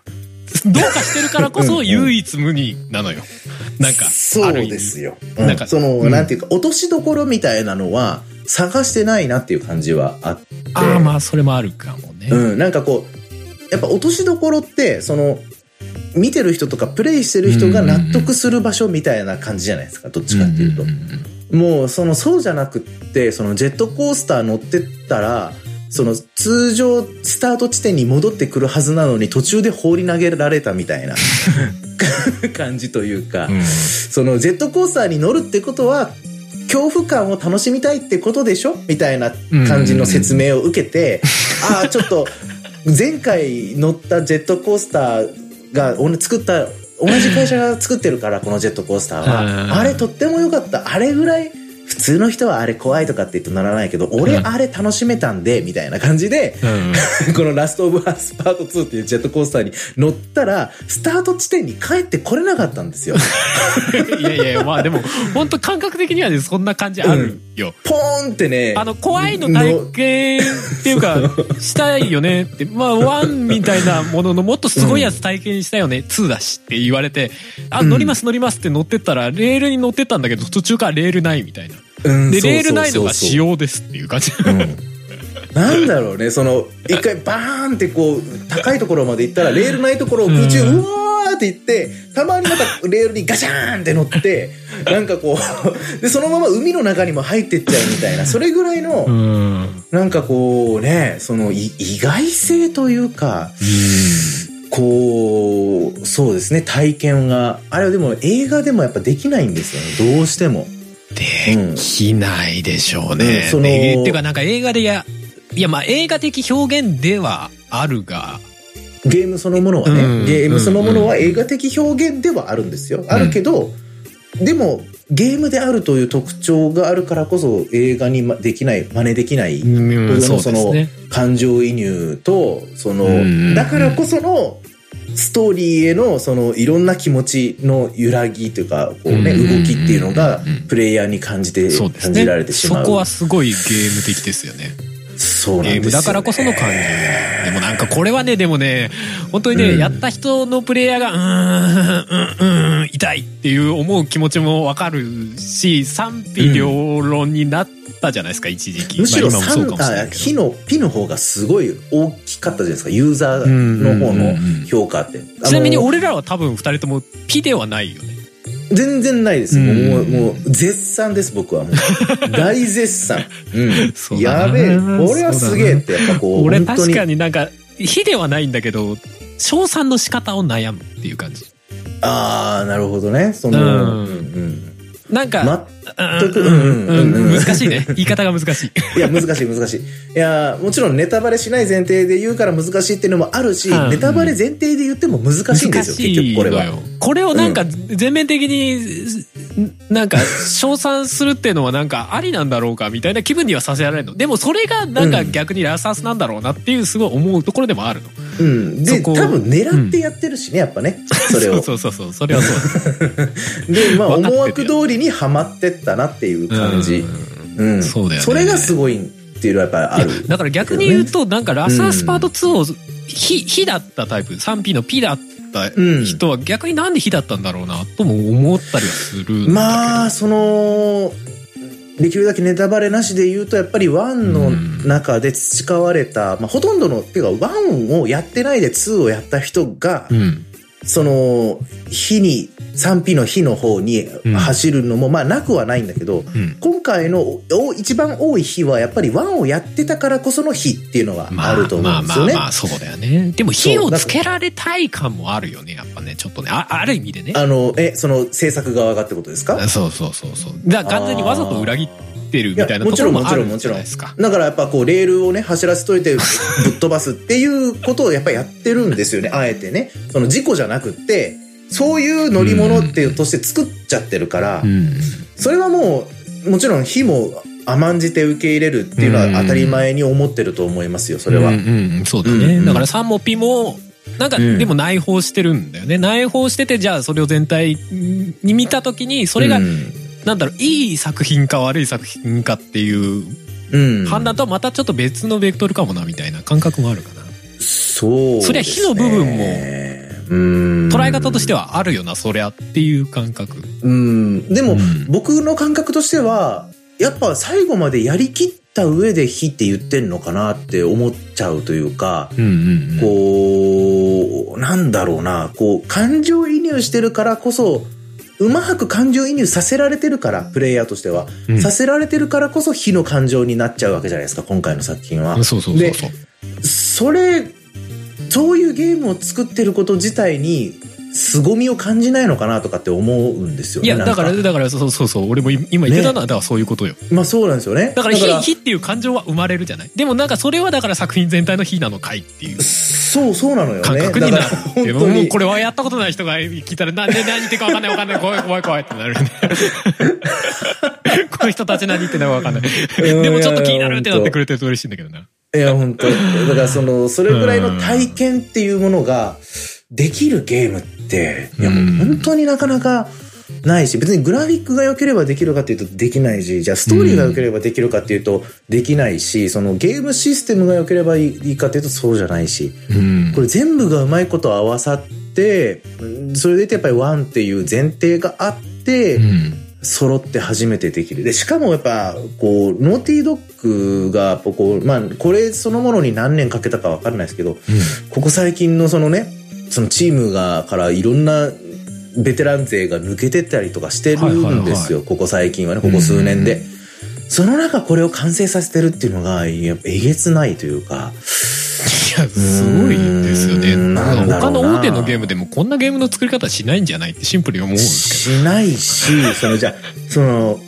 どうかしてるからこそ唯一無二なのよ。なんか、そうですよ。なんんか、その、うんなんていうか、落としどころみたいなのは、探してないなっていう感じはあって。ああ、まあ、それもあるかもね。うん、なんかこう、やっぱ落としどころって、その、見てる人とかプレイしてる人が納得する場所みたいな感じじゃないですか、どっちかっていうと。もう、その、そうじゃなくって、そのジェットコースター乗ってったら、その通常スタート地点に戻ってくるはずなのに途中で放り投げられたみたいな 感じというか、うん。そのジェットコースターに乗るってことは恐怖感を楽しみたいってことでしょ？みたいな感じの説明を受けて、ああ、ちょっと前回乗ったジェットコースターがお作った、同じ会社が作ってるから、このジェットコースターうんは。あれとっても良かった。あれぐらい普通の人はあれ怖いとかって言ってならないけど、俺あれ楽しめたんで、みたいな感じで、うん このラストオブアスパート2っていうジェットコースターに乗ったら、スタート地点に帰ってこれなかったんですよ。いやいやいや、まあでも、本当感覚的にはね、そんな感じあるよ。ポーンってね、あの、怖いの体験っていうか、したいよねって、まあ、 one みたいなもののもっとすごいやつ体験したよね、 two だしって言われて、あ、乗ります乗りますって乗ってったら、レールに乗ってったんだけど、途中からレールないみたいな。うんで、レールないのが仕様ですっていう感じ。うん。なんだろうね、その、一回バーンってこう、高いところまで行ったら、レールないところを空中、ううんわーって行って、たまにまたレールにガシャーンって乗って、なんかこう、で、そのまま海の中にも入ってっちゃうみたいな、それぐらいの、うん。なんかこうね、そのい意外性というか、こう、そうですね、体験が、あれはでも映画でもやっぱできないんですよね、どうしても。できないでしょううんね。そっていうかなんか映画でや、いやまあ映画的表現ではあるが、ゲームそのものはね、うんゲームそのものは映画的表現ではあるんですよ。あるけど、でも、ゲームであるという特徴があるからこそ映画にまできない、真似できない、うんその。感情移入と、その、うんだからこその、ストーリーへの、その、いろんな気持ちの揺らぎというか、こうね、うん動きっていうのがプレイヤーに感じて。感じられてしまう。そこはすごいゲーム的ですよね。そうなんですよ、ね。ゲームだからこその感じ。でもなんかこれはね、でもね、本当にね、うんやった人のプレイヤーが、うーん、うん、うん、痛いっていう思う気持ちもわかるし、賛否両論になったじゃないですか、一時期。むしろまあ今もそうかもしれ3ないけどあ火のピの方がすごい大きかったじゃないですかユーザーの方の評価ってちなみに俺らは多分二人ともピではないよね。全然ないですもうもう絶賛です僕はもう。大絶賛。うん。やべえ。これはすげえって。やっぱこう俺確かになんか、火ではないんだけど、称賛の仕方を悩むっていう感じ。ああなるほどね。そのうんうんなんか、ま全くうんうんうんうん難しいね。言い方が難しい。いや、難しい難しい。いや、もちろんネタバレしない前提で言うから難しいっていうのもあるし、うんネタバレ前提で言っても難しいんですよ、結局これは。これをなんか全面的に、なんか称賛するっていうのはなんかありなんだろうかみたいな気分にはさせられるの。でもそれがなんか逆にラサスなんだろうなっていうすごい思うところでもあるの。うん。で、多分狙ってやってるしね、やっぱね。それを。そうそうそうそれはそうだ。で、まあ、思惑通りにはまってったなっていう感じ。うん。そうだよねそれがすごいっていうのはやっぱりある。だから逆に言うと、なんかラサスパート2を、火、火だったタイプ、3P の P だった人は逆になんで火だったんだろうな、とも思ったりはする。まあ、その、できるだけネタバレなしで言うと、やっぱり1の中で培われた、まあ、ほとんどの、っていうか1をやってないで2をやった人が、その、火に、3P の火の方に走るのも、まあなくはないんだけど、うん。今回のお一番多い火はやっぱり1をやってたからこその火っていうのがまああると思まあうんですよね。まあまあ、そうだよね。でも火をつけられたい感もあるよね、やっぱね。ちょっとね。あある意味でね。あの、え、その制作側がってことですか？そうそうそうそう。だから完全にわざと裏切ってるみたいなところもあるんじゃないですか。だからやっぱこうレールをね走らせといてぶっ飛ばすっていうことをやっぱりやってるんですよね。あえてね。その事故じゃなくってそういう乗り物っていうとして作っちゃってるから、うん。それはもうもちろん火も甘んじて受け入れるっていうのは当たり前に思ってると思いますよそれは、うんうん、そうだね。うんうん。だから3も P も、なんか、うん。でも内包してるんだよね。内包してて、じゃあそれを全体に見たときに、それが、うんなんだろう、いい作品か悪い作品かっていううん判断とはまたちょっと別のベクトルかもな、みたいな感覚もあるかな。そうですね、そりゃ火の部分もうん捉え方としてはあるよな、そりゃっていう感覚。うんでも、うん僕の感覚としてはやっぱ最後までやりきった上で火って言ってんのかなって思っちゃうというか、うんうんうん。こう、なんだろうな、こう、感情移入してるからこそ、うまく感情移入させられてるから、プレイヤーとしては。うんさせられてるからこそ火の感情になっちゃうわけじゃないですか、今回の作品は。そうそうそうそう。それ、そういうゲームを作ってること自体に、凄みを感じないのかなとかって思うんですよね。いや、だから、だから、そうそうそう、俺も今言ってたのは、だからそういうことよ。まあそうなんですよね。だから、火、火っていう感情は生まれるじゃない？でもなんかそれはだから作品全体の火なのかいっていうそう、そうなのよね。感覚になるもうこれはやったことない人が聞いたら、なんで何言ってるかわかんないわかんない、怖い怖い怖いってなるよね。この人たち何言ってんだかわかんない。うんでもちょっと気になるってなってくれてると嬉しいんだけどな。いや、本当だからその、それぐらいの体験っていうものが、できるゲームって、いや、もう本当になかなかないし、別にグラフィックが良ければできるかっていうとできないし、じゃあストーリーが良ければできるかっていうとできないし、そのゲームシステムが良ければいいかっていうとそうじゃないし、うんこれ全部がうまいこと合わさって、うんそれでいてやっぱりワンっていう前提があって、うん。揃って初めてできる。で、しかもやっぱ、こう、ノーティードッグが、こう、まあ、これそのものに何年かけたかわかんないですけど、ここ最近のそのね、そのチームが、からいろんなベテラン勢が抜けてったりとかしてるんですよ。ここ最近はね、ここ数年で。その中これを完成させてるっていうのが、やっぱえげつないというか、いや、すごいですよね。他の大手のゲームでもこんなゲームの作り方しないんじゃないってシンプルに思うんですしないし、そのじゃあその、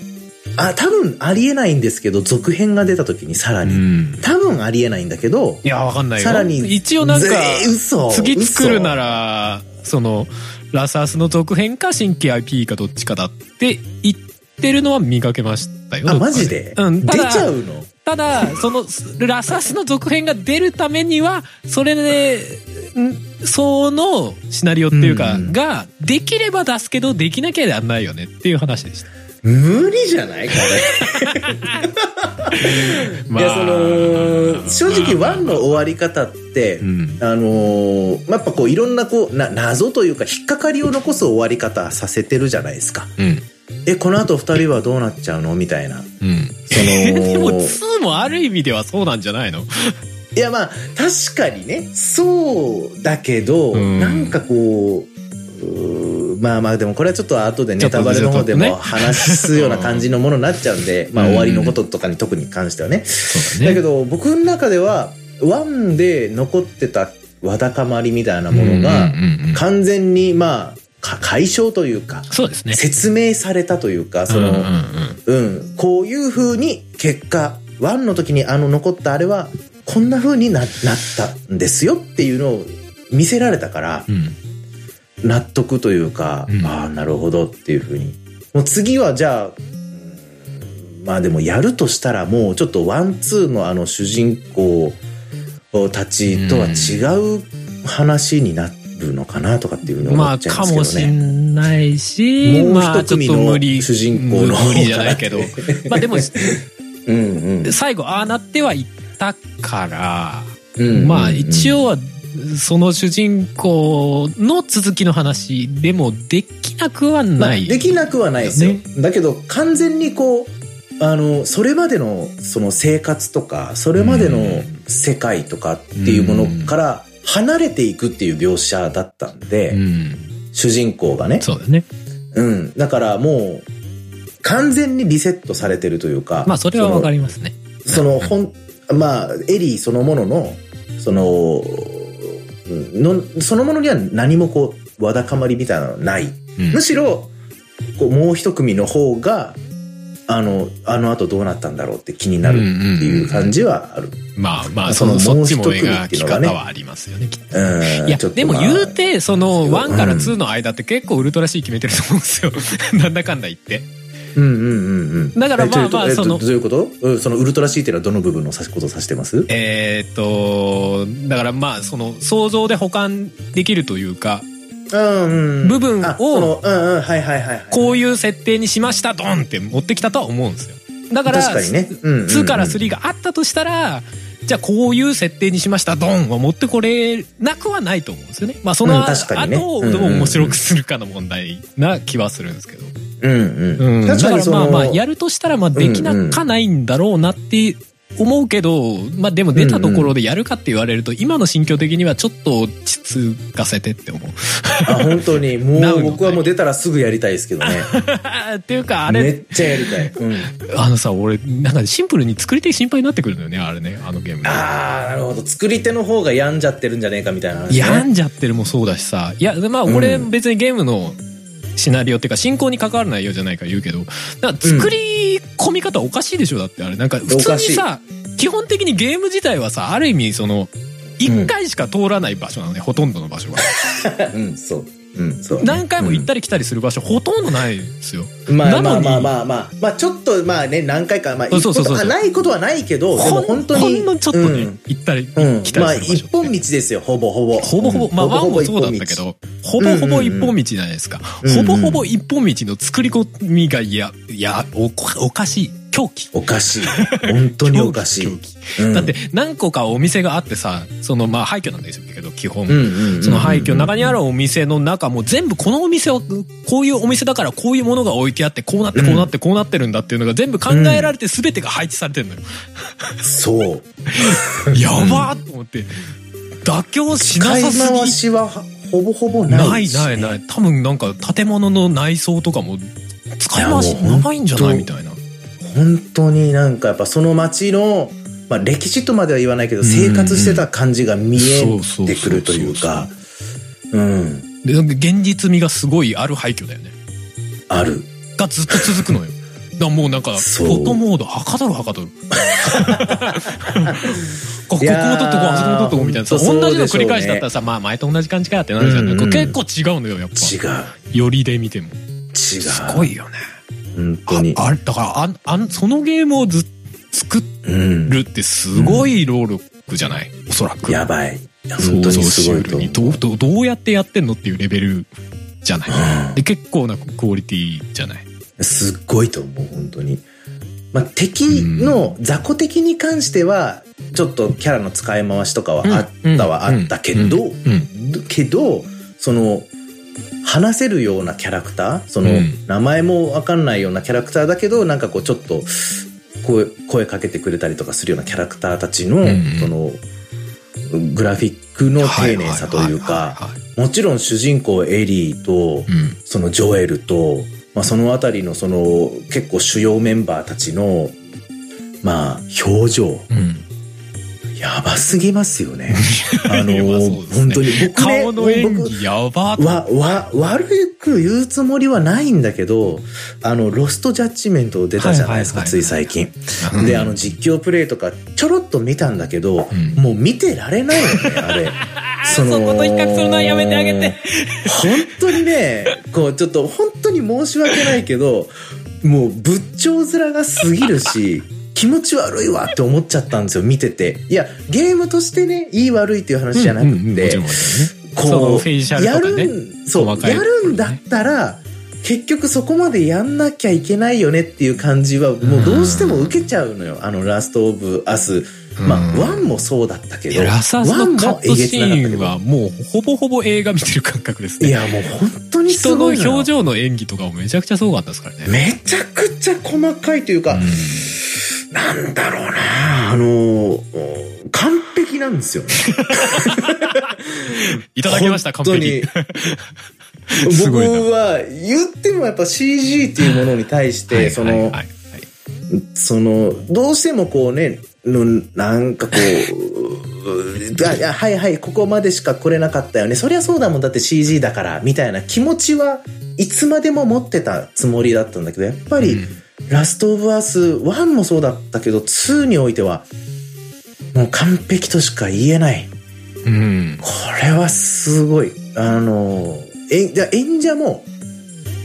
あ、多分ありえないんですけど、続編が出た時にさら。に。ん。多分ありえないんだけど、いや、わかんないよ。さらに一応なんか、次作るならら、その、ラサースの続編か新規 IP かどっちかだって言ってるのは見かけましたよ。あ、マジで？うん。た出だちゃうの？ただ、その、ラサスの続編が出るためには、それで、んそのシナリオっていうか、うんが、できれば出すけど、できなきゃやんないよねっていう話でした。無理じゃない？これ。いや、その、正直ワンの終わり方って、うん。あのーやっぱこういろんなこう、な、謎というか引っかかりを残す終わり方させてるじゃないですか。うん。え、この後二人はどうなっちゃうの？みたいな。うん。その でも、2もある意味ではそうなんじゃないの？いやまあ、確かにね、そうだけど、うんなんかこう、まあまあでもこれはちょっと後でネタバレの方でも話すような感じのものになっちゃうんで、まあうん終わりのこととかに特に関してはね。だけど僕の中では、ワンで残ってたわだかまりみたいなものが完全にまあ、か解消というか、そうですね。説明されたというか、その、うんうん、こういう風に結果、ワンの時にあの残ったあれは、こんな風にななったんですよっていうのを見せられたから、うん納得というか、うんああ、なるほどっていう風に。もう次はじゃあ、うんまあでもやるとしたらもうちょっと one、two のあの主人公たちとは違う話になるのかなとかっていうふうに思まあ、っちゃいかもしますけどね。んないし、もうまあ、ちょっ一組のと無理。主人公の方無理じゃないけどか。まあでも、うんうん最後、ああなってはいったから、うんまあ一応は、その主人公の続きの話でもできなくはまあ、ない。できなくはないですよ。ねだけど、完全にこう、あの、それまでの、その生活とか、それまでの世界とかっていうものから離れていくっていう描写だったんで、うん。主人公がね。そうだね。うん。だからもう、完全にリセットされてるというか。まあそれはわかりますね。その、そのほん、まあ、エリーそのものの、その、の、そのものには何もこう、わだかまりみたいなのはない。うんむしろ、こう、もう一組の方が、あの、あの後どうなったんだろうって気になるっていう感じはある。まあまあ、そのその、そっちももう一組っ描きていうのがね方はありますよね、きっとうん。いや、でもまあ言うて、その、1からうん2の間って結構ウルトラ C 決めてると思うんですよ。なんだかんだ言って。うんうんうんうん。だからまあまあそのえっとどういうこと？うんそのウルトラ C っていうのはどの部分のことを指してます？えーっと、だからまあ、その、想像で保管できるというか。部分をあそのうんうん、はいはいはい。こういう設定にしました、ドンって持ってきたとは思うんですよ。だから、確かにね。うんうんうん2から3があったとしたら、じゃあこういう設定にしました、ドンは持ってこれなくはないと思うんですよね。まあそのうん後確かにねをどう面白くするかの問題な気はするんですけど。うんううん。ん。だからまあまあ、やるとしたらまあできなかないんだろうなって思うけど、まあでも出たところでやるかって言われると、今の心境的にはちょっと落ち着かせてって思う。あ、本当に、もなう僕はもう出たらすぐやりたいですけどね。っていうかあめれ、っちゃやりたい。うん。あのさ、俺、なんかシンプルに作り手心配になってくるのよね、あれね、あのゲームね。ああ、なるほど。作り手の方が病んじゃってるんじゃねえかみたいな話、ね。病んじゃってるもそうだしさ。いや、まあこれうん別にゲームのシナリオっていうか進行に関わる内容じゃないから言うけど、だから作り込み方おかしいでしょだってあれ。なんか普通にさ、基本的にゲーム自体はさ、ある意味その、一回しか通らない場所なのね、ほとんどの場所が。うん、そう。うん、そうね何回も行ったり来たりする場所ほとんどないですよ。まあなのにまあまあまあまあ、まあちょっとまあね、何回か、まあ、そうそうそうないことはないけど、でも本当に。ほんのちょっとね、うん行ったりうん来たまありする場所って。一本道ですよ、ほぼほぼ。ほぼほぼ、まあ、うんワンもそうだったけ。ど、ほぼほぼ一本道じゃないですか。うんほぼほぼ一本道の作り込みが、いや、いや、おかしい。狂気。おかしい。本当におかしい。うんだって、何個かお店があってさ、その、まあ、廃墟なんですけど、基本。うんうんうんその廃墟の中にあるお店の中も全部このお店はこういうお店だからこういうものが置いてあってこうなってこうなってこうなってるんだっていうのが全部考えられて全てが配置されてるのよ。そう。やばーと思って。妥協しなさすぎ回しはほぼほぼないないしないない。多分なんか建物の内装とかも使い回しいやもうないんじゃないみたいな。本当になんかやっぱその街の、まあ、歴史とまでは言わないけど生活してた感じが見えてくるというかうんで、なんか現実味がすごいある廃墟だよね。あるがずっと続くのよ。だもうなんか、フォトモード、はかどるはかどる。こここいやーを取っとこう、あそこを取っとこうみたいなさ。同じの繰り返しだったらさ、まあ前と同じ感じかってなるじゃない、うんうん結構違うのよ、やっぱ。違うよりで見ても。違うすごいよね。本当に。ああれ、だから、あん、あん、そのゲームをず作うんるってすごい労力じゃない、おそらく。やばい。想本当像にすごい。とどう、どう、どうやってやってんのっていうレベルじゃない？うん。で、結構なクオリティじゃない？すっごいと思う本当に。まあ、敵の雑魚敵に関してはちょっとキャラの使い回しとかはあったはあったけど、うん。うん。けどその話せるようなキャラクター？その、うん。名前もわかんないようなキャラクターだけどなんかこうちょっと声声かけてくれたりとかするようなキャラクターたちの、んうんそのグラフィックの丁寧さというかもちろん主人公エリーと、うん。そのジョエルと、まあ、そのあたりのその結構主要メンバーたちのまあ表情。うんやばすぎますよね。あのね本当に僕ね顔の演僕技やばーわ、わ、悪く言うつもりはないんだけど、あの、ロストジャッジメント出たじゃないですか、つい最近。うんで、あの、実況プレイとか、ちょろっと見たんだけど、うんもう見てられないよね、あれ。そそこと比較するのはやめてあげて。本当にね、こう、ちょっと本当に申し訳ないけど、もう仏頂面が過ぎるし、気持ち悪いわって思っちゃったんですよ、見てて。いや、ゲームとしてね、いい悪いっていう話じゃなくうんうんうね。やるん、そう、やるんだったら、結局そこまでやんなきゃいけないよねっていう感じは、もうどうしても受けちゃうのよ。あの、ラストオブアス。まあ、うんワンもそうだったけど、ラサスワンのカットシーンはもうほぼほぼ映画見てる感覚ですね。いや、もう本当にす人のごいのよ表情の演技とかもめちゃくちゃすごかったですからね。めちゃくちゃ細かいというか、うんなんだろうなあの、完璧なんですよね。いただきました、完璧。僕は言ってもやっぱ CG っていうものに対して、はいその、その、どうしてもこうね、のなんかこう、あいやはいはい、ここまでしか来れなかったよね。そりゃそうだもん、だって CG だから、みたいな気持ちはいつまでも持ってたつもりだったんだけど、やっぱり、うんラストオブアース1もそうだったけど、2においては、もう完璧としか言えない。うん。これはすごい。あの、え、じゃあ演者も、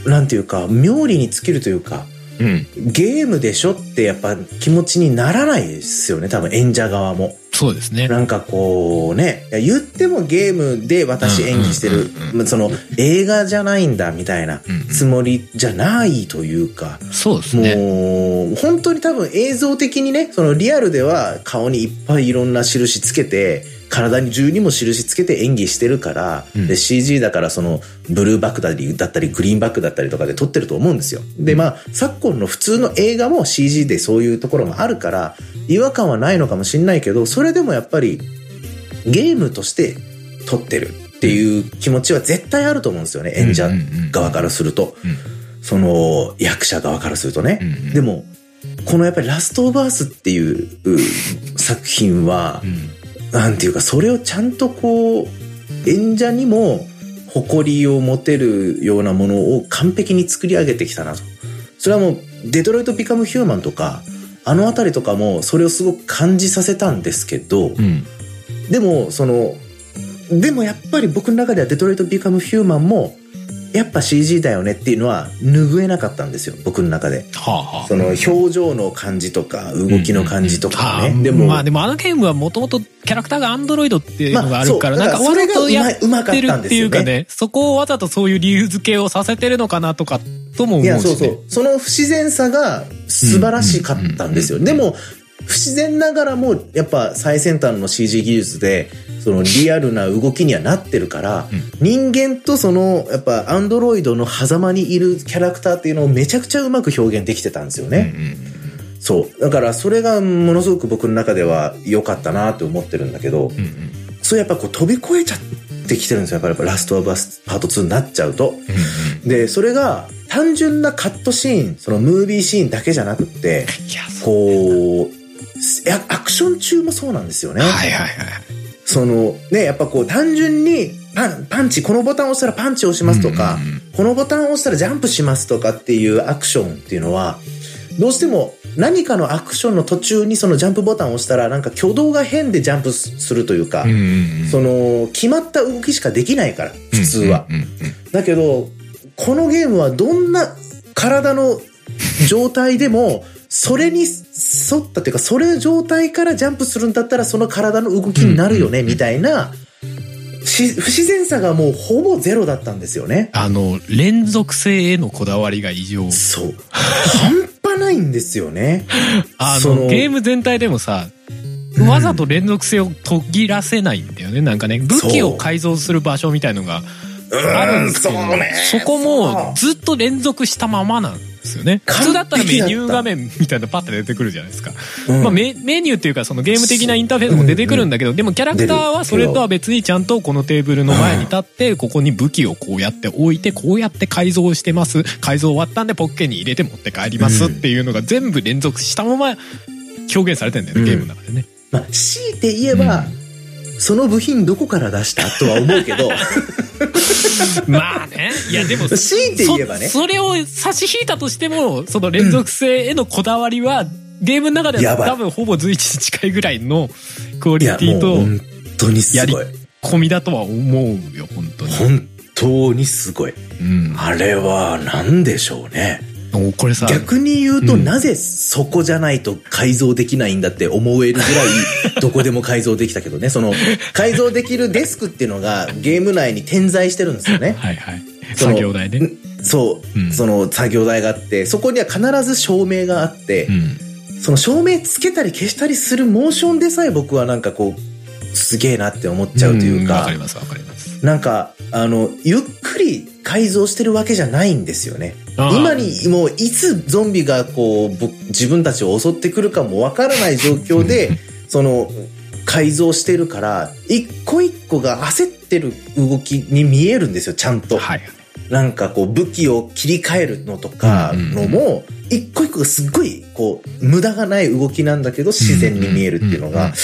なんていうか、妙利に尽きるというか、うん。ゲームでしょってやっぱ気持ちにならないですよね、多分演者側も。そうですね。なんかこうね、言ってもゲームで私演技してるその映画じゃないんだみたいなつもりじゃないというか、そうですね。もう、本当に多分映像的にね、そのリアルでは顔にいっぱいいろんな印つけて、体に中にも印つけて演技してるから、うんで CG だからそのブルーバックだったりだったりグリーンバックだったりとかで撮ってると思うんですよ。で、まあ、昨今の普通の映画も CG でそういうところもあるから、違和感はないのかもしれないけど、それでもやっぱりゲームとして撮ってるっていう気持ちは絶対あると思うんですよね、演者側からすると。うんその役者側からするとね。うんうんでも、このやっぱりラストオブアースっていうう作品はう、んなんていうか、それをちゃんとこう、演者にも誇りを持てるようなものを完璧に作り上げてきたなと。それはもう、デトロイト・ビカム・ヒューマンとか、あのあたりとかもそれをすごく感じさせたんですけど、うん。でも、その、でもやっぱり僕の中ではデトロイト・ビカム・ヒューマンも、やっぱ CG だよねっていうのは拭えなかったんですよ、僕の中で。はあはあその表情の感じとか、動きの感じとかね。あーでも、まあでもあのゲームはもともとキャラクターがアンドロイドっていうのがあるから、まあなんかわざとやってるっていうかね、そこをわざとそういう理由付けをさせてるのかなとか、とも思うし、ね。いや、そうそう。その不自然さが素晴らしかったんですよ。でも、不自然ながらも、やっぱ最先端の CG 技術で、そのリアルな動きにはなってるから、人間とその、やっぱアンドロイドの狭間にいるキャラクターっていうのをめちゃくちゃうまく表現できてたんですよね。そう。だからそれがものすごく僕の中では良かったなって思ってるんだけど、うんうんそれやっぱこう飛び越えちゃってきてるんですよ。やっぱりラストオブアスパート2になっちゃうと。で、それが単純なカットシーン、そのムービーシーンだけじゃなくって。こう、アクション中もそうなんですよね。はいはいはい。その、ね、やっぱこう単純にパン、パンチ、このボタンを押したらパンチを押しますとか、うんうんうんこのボタンを押したらジャンプしますとかっていうアクションっていうのは、どうしても何かのアクションの途中にそのジャンプボタンを押したらなんか挙動が変でジャンプするというか、うんうんうんその決まった動きしかできないから、普通は。うんうんうんだけど、このゲームはどんな体の状態でも、それに沿ったっていうか、それ状態からジャンプするんだったら、その体の動きになるよね、みたいな、し不自然さがもうほぼゼロだったんですよね。あの、連続性へのこだわりが異常。そう。半端ないんですよね。あその、ゲーム全体でもさ、うんわざと連続性を途切らせないんだよね。なんかね、武器を改造する場所みたいのがあるんですけど、そうねそこもずっと連続したままなんですよね。普通だったらメニュー画面みたいなのパッて出てくるじゃないですか。うんまあメメニューっていうかそのゲーム的なインターフェースも出てくるんだけど、でもキャラクターはそれとは別にちゃんとこのテーブルの前に立って、ここに武器をこうやって置いて、こうやって改造してます。改造終わったんでポッケに入れて持って帰りますっていうのが全部連続したまま表現されてんだよね、ゲームの中でね。まあ、強いて言えば、その部品どこから出したとは思うけど、まあね。いやでも、強いて言えばねそそれを差し引いたとしても、その連続性へのこだわりは、ゲームの中では多分ほぼ随一に近いぐらいのクオリティと本当にすやりごい。込みだとは思うよ、本当に。本当にすごい。うん。あれは何でしょうね。これさ、逆に言うと、うんなぜそこじゃないと改造できないんだって思えるぐらい、どこでも改造できたけどね。その、改造できるデスクっていうのがゲーム内に点在してるんですよね。はいはい。その作業台ね。そう、うんその作業台があって、そこには必ず照明があって、うん。その照明つけたり消したりするモーションでさえ僕はなんかこう、すげえなって思っちゃうというかんわかり、ますわかります。なんか、あの、ゆっくり改造してるわけじゃないんですよね。今にもういつゾンビがこう、ぼ自分たちを襲ってくるかもわからない状況で、その、改造してるから、一個一個が焦ってる動きに見えるんですよ、ちゃんと。はい。はい。なんかこう武器を切り替えるのとかのも、一個一個がすっごいこう無駄がない動きなんだけど自然に見えるっていうのが、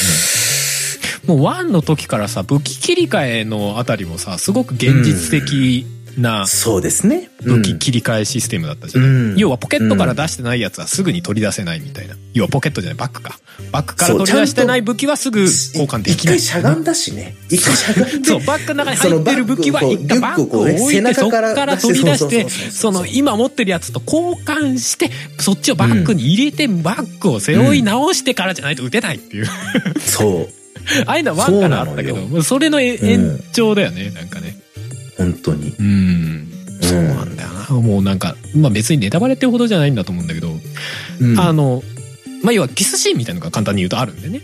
もう1の時からさ、武器切り替えのあたりもさ、すごく現実的なそうですね。武器切り替えシステムだったじゃない、うん要はポケットから出してないやつはすぐに取り出せないみたいな。要はポケットじゃない、バッグか。バッグから取り出してない武器はすぐ交換できない。一回しゃがんだしね。一回しゃがんで。そう、バッグの中に入ってる武器は一回バッグを置いて、そこからから取り出して、その今持ってるやつと交換して、そっちをバッグに入れて、バッグを背負い直してからじゃないと撃てないっていう。そう。ああいうのは1からあったけど、それの延長だよね、なんかね。本当に。うん。そうなんだよな。もうなんか、まあ別にネタバレってほどじゃないんだと思うんだけど、うんあの、まあ要はキスシーンみたいなのが簡単に言うとあるんでね。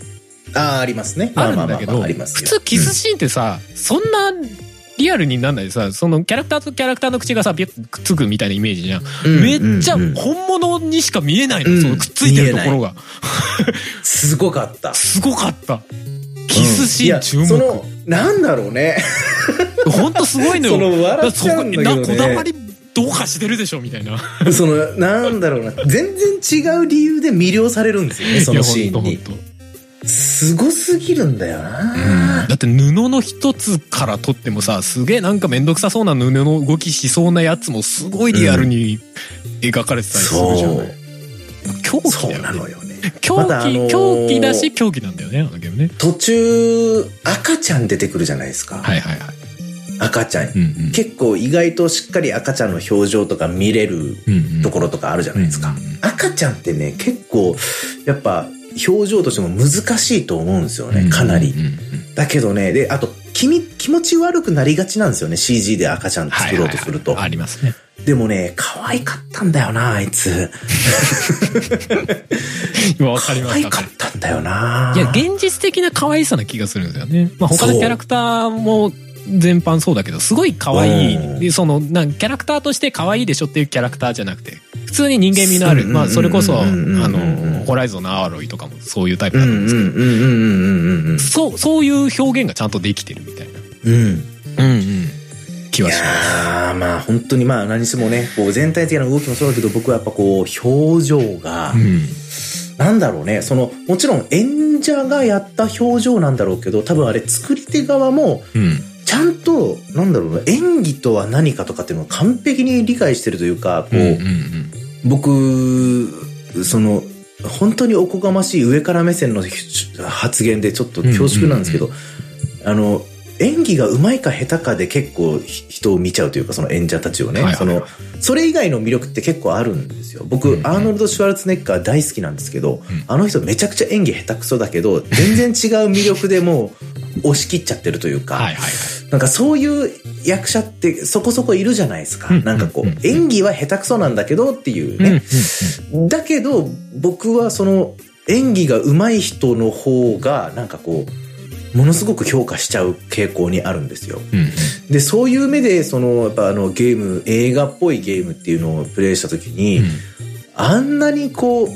あーありますね。あるんだけど、普通キスシーンってさ、そんなリアルになんないでさ、そのキャラクターとキャラクターの口がさ、ビュッくっつくみたいなイメージじゃん。うんめっちゃうんうん本物にしか見えないの、うんそのくっついてるところが。すごかった。すごかった。キスシーン注いやそ目。の、なんだろうね。ほんとすごいのよ。その笑っちゃうんだけどねこだわりどうかしてるでしょみたいな。その、なんだろうな。全然違う理由で魅了されるんですよね、そのシーンにすごすぎるんだよな。だって布の一つから取ってもさすげえなんかめんどくさそうな布の動きしそうなやつもすごいリアルに描かれてたりするじゃない、狂気そうだよねなのよね。狂気、まだあのー狂気だし狂気なんだよねあのゲームね途中、赤ちゃん出てくるじゃないですか。はいはいはい赤ちゃん。うんうん結構意外としっかり赤ちゃんの表情とか見れるところとかあるじゃないですか。うんうんうん赤ちゃんってね、結構、やっぱ、表情としても難しいと思うんですよね、かなり。だけどね、で、あと、気み気持ち悪くなりがちなんですよね、CG で赤ちゃん作ろうとすると。はいはいはいありますね。でもね、可愛かったんだよな、あいつ。今わかり可ます愛かったんだよないや、現実的な可愛さな気がするんですよね。まあ他のキャラクターも全般そうだけど、すごい可愛うんい。で、その、なんキャラクターとして可愛いでしょっていうキャラクターじゃなくて、普通に人間味のある。うんまあそれこそ、あうんうんうんうんの、ホライゾンのアーロイとかもそういうタイプうんなんですけど、うんうんうんうんうんうんそう、そういう表現がちゃんとできてるみたいな。うん。うん。うんうん。気はいします。やーまあ本当にまあ何してもね、こう全体的な動きもそうだけど僕はやっぱこう表情が、うん。なんだろうね、そのもちろん演者がやった表情なんだろうけど、多分あれ作り手側もうん。ちゃんと、なんだろうな、演技とは何かとかっていうのを完璧に理解してるというか、こう、うんうん僕、その、本当におこがましい上から目線の発言でちょっと恐縮なんですけど、あの、演技が上手いか下手かで結構ひ人を見ちゃうというか、その演者たちをね、はいはいその、それ以外の魅力って結構あるんですよ。僕、うんうんアーノルド・シュワルツェネッカー大好きなんですけど、んあの人めちゃくちゃ演技下手くそだけど、全然違う魅力でもう押し切っちゃってるというか、はいはいはい。なんかそういう役者ってそこそこいるじゃないですか。うんなんかこうんう、演技は下手くそなんだけどっていううんうんね。だけど、僕はその演技が上手い人の方が、なんかこう、ものすごく評価しちゃう傾向にあるんですよ。うんうんで、そういう目で、その、やっぱあのゲーム、映画っぽいゲームっていうのをプレイしたときに、うんあんなにこう、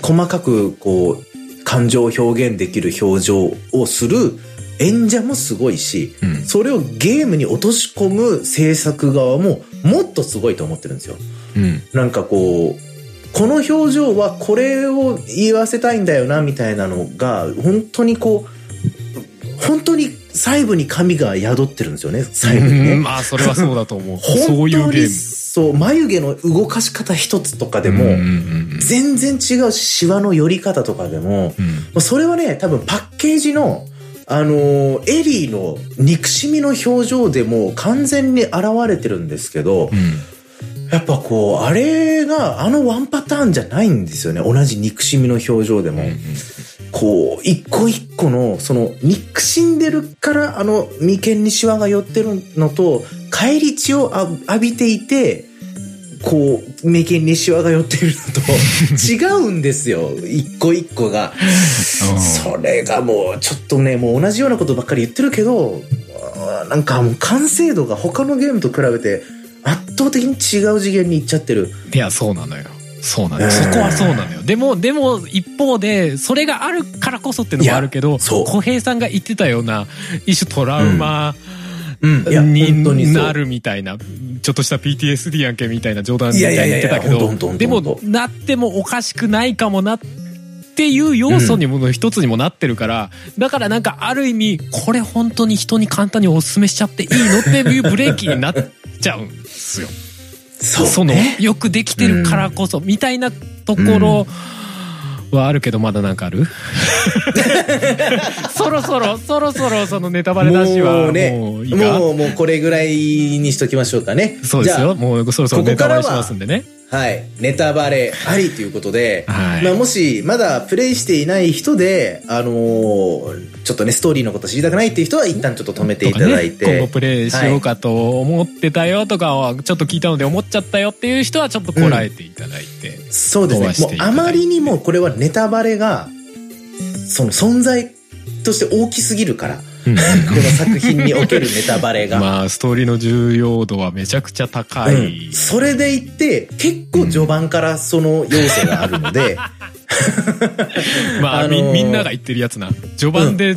細かくこう、感情を表現できる表情をする演者もすごいし、うんそれをゲームに落とし込む制作側ももっとすごいと思ってるんですよ。うんなんかこう、この表情はこれを言わせたいんだよなみたいなのが、本当にこう、本当に細部に神が宿ってるんですよね、細部にね。うんまあそれはそうだと思う。そ う本当にいうゲーム。そう、眉毛の動かし方一つとかでも、うんうんうん全然違うし、シワの寄り方とかでも、うんそれはね、多分パッケージの、あのーエリーの憎しみの表情でも完全に現れてるんですけど、うんやっぱこう、あれがあのワンパターンじゃないんですよね。同じ憎しみの表情でも。こう、一個一個の、その、憎しんでるから、あの、眉間にシワが寄ってるのと、返り血をあ浴びていて、こう、眉間にシワが寄っているのと、違うんですよ。一個一個が。それがもう、ちょっとね、もう同じようなことばっかり言ってるけど、なんかもう完成度が他のゲームと比べて、圧倒的に違う次元に行っちゃってる。いや、そうなのよ。そうなのよ。うんそこはそうなのよ。でも、でも、一方で、それがあるからこそっていうのもあるけど、小平さんが言ってたような、一種トラウマになるみたいな、ちょっとした PTSD やんけみたいな冗談みたいに言ってたけどでも、なってもおかしくないかもなっていう要素にもの一つにもなってるから、だからなんかある意味、これ本当に人に簡単にお勧めしちゃっていいのっていうブレーキになっちゃうんですよ。そのね。よくできてるからこそ、みたいなところはあるけどまだなんかある？そろそろそろそろそのネタバレなしはもうね、いいか？もう、もうこれぐらいにしときましょうかね。そうですよ。もうそろそろネタバレしますんでねはい。ネタバレありということで、はいまあもしまだプレイしていない人で、あのーちょっとね、ストーリーのこと知りたくないっていう人は一旦ちょっと止めていただいて。ね今後プレイしようかと思ってたよとかはちょっと聞いたので思っちゃったよっていう人はちょっとこらえていただいて、そうですね。もうあまりにもこれはネタバレが、その存在として大きすぎるから、この作品におけるネタバレが。まあストーリーの重要度はめちゃくちゃ高い、うん、それでいって、結構序盤からその要素があるので、まあ、あのーみみんなが言ってるやつな。序盤で、うん。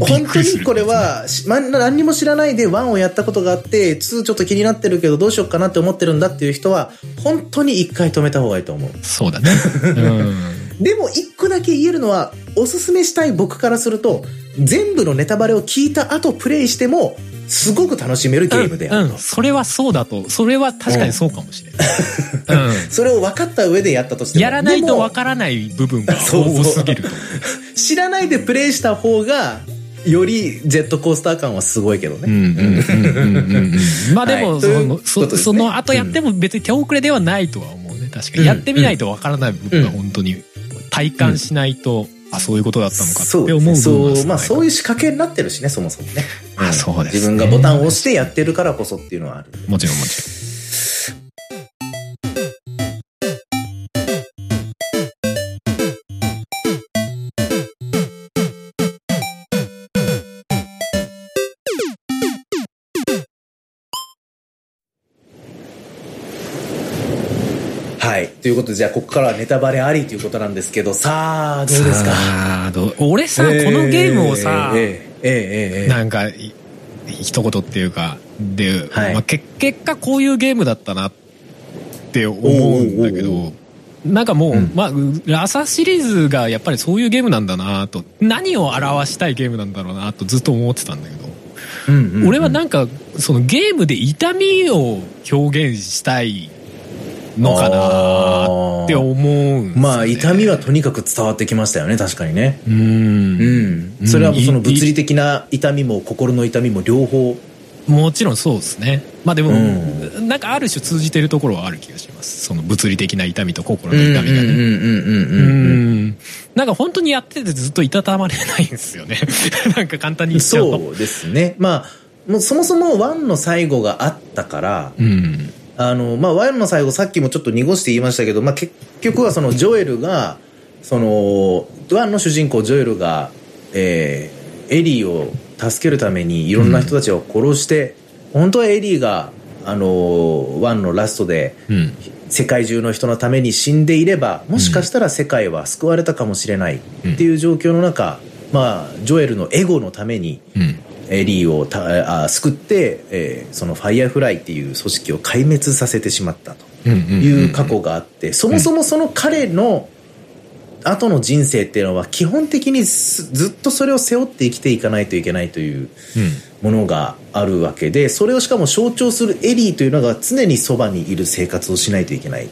本当にこれは、しま、何にも知らないで1をやったことがあって、2ちょっと気になってるけどどうしようかなって思ってるんだっていう人は、本当に一回止めた方がいいと思う。そうだね。うん。でも一個だけ言えるのは、おすすめしたい僕からすると、全部のネタバレを聞いた後プレイしても、すごく楽しめるゲームであると。うんうん。それはそうだとそれは確かにそうかもしれない、それを分かった上でやったとしてうん、も。やらないとでもわからない部分がそうそう多すぎると。知らないでプレイした方が、よりジェットコースター感はすごいけどね。うんうんうんうんうん。うん まあでも、はい。そのそね。その後やっても別に手遅れではないとは思うね。確かに。やってみないとわからない部分が本当に体感しないと、あそういうことだったのかってそう思う。そう、分は少ないまあそういう仕掛けになってるしね、そもそもね。あそうですね自分がボタンを押してやってるからこそっていうのはある。もちろんもちはい。ということで、じゃあ、ここからはネタバレありということなんですけど、さあ、どうですか？俺さ、えー、このゲームをさ、えー、えー、えー、なんか、一言っていうか、で、はい、まあ、結果こういうゲームだったなって思うんだけど、なんかもう、うん、まあ、ラサシリーズがやっぱりそういうゲームなんだなと、何を表したいゲームなんだろうなとずっと思ってたんだけど、うんうんうん、俺はなんか、そのゲームで痛みを表現したいのかなって思うんですよねまあ、痛みはとにかく伝わってきましたよね、確かにね。うんうん。それはその物理的な痛みも心の痛みも両方。もちろんそうですね。まあでも、うなんかある種通じてるところはある気がします。その物理的な痛みと心うんの痛みがね。うんうんうんうんううん。ん。なんか本当にやっててずっといたたまれないんですよね。なんか簡単に言っちゃうと。そうですね。まあ、もうそもそも one の最後があったから、うん。あの、まあ、 one の最後さっきもちょっと濁して言いましたけど、まあ、結局はそのジョエルが、その、 one の主人公ジョエルが、えー、エリーを助けるためにいろんな人たちを殺して、本当はエリーが、あの、 one のラストで、うん。世界中の人のために死んでいれば、もしかしたら世界は救われたかもしれないっていう状況の中、まあ、ジョエルのエゴのために、リーをたあ救って、えーそのファイアフライっていう組織を壊滅させてしまったとうん。うん。いう過去があって、そもそもその彼の後の人生っていうのは基本的にすずっとそれを背負って生きていかないといけないというものがあるわけで、それをしかも象徴するエリーというのが常にそばにいる生活をしないといけない、うん。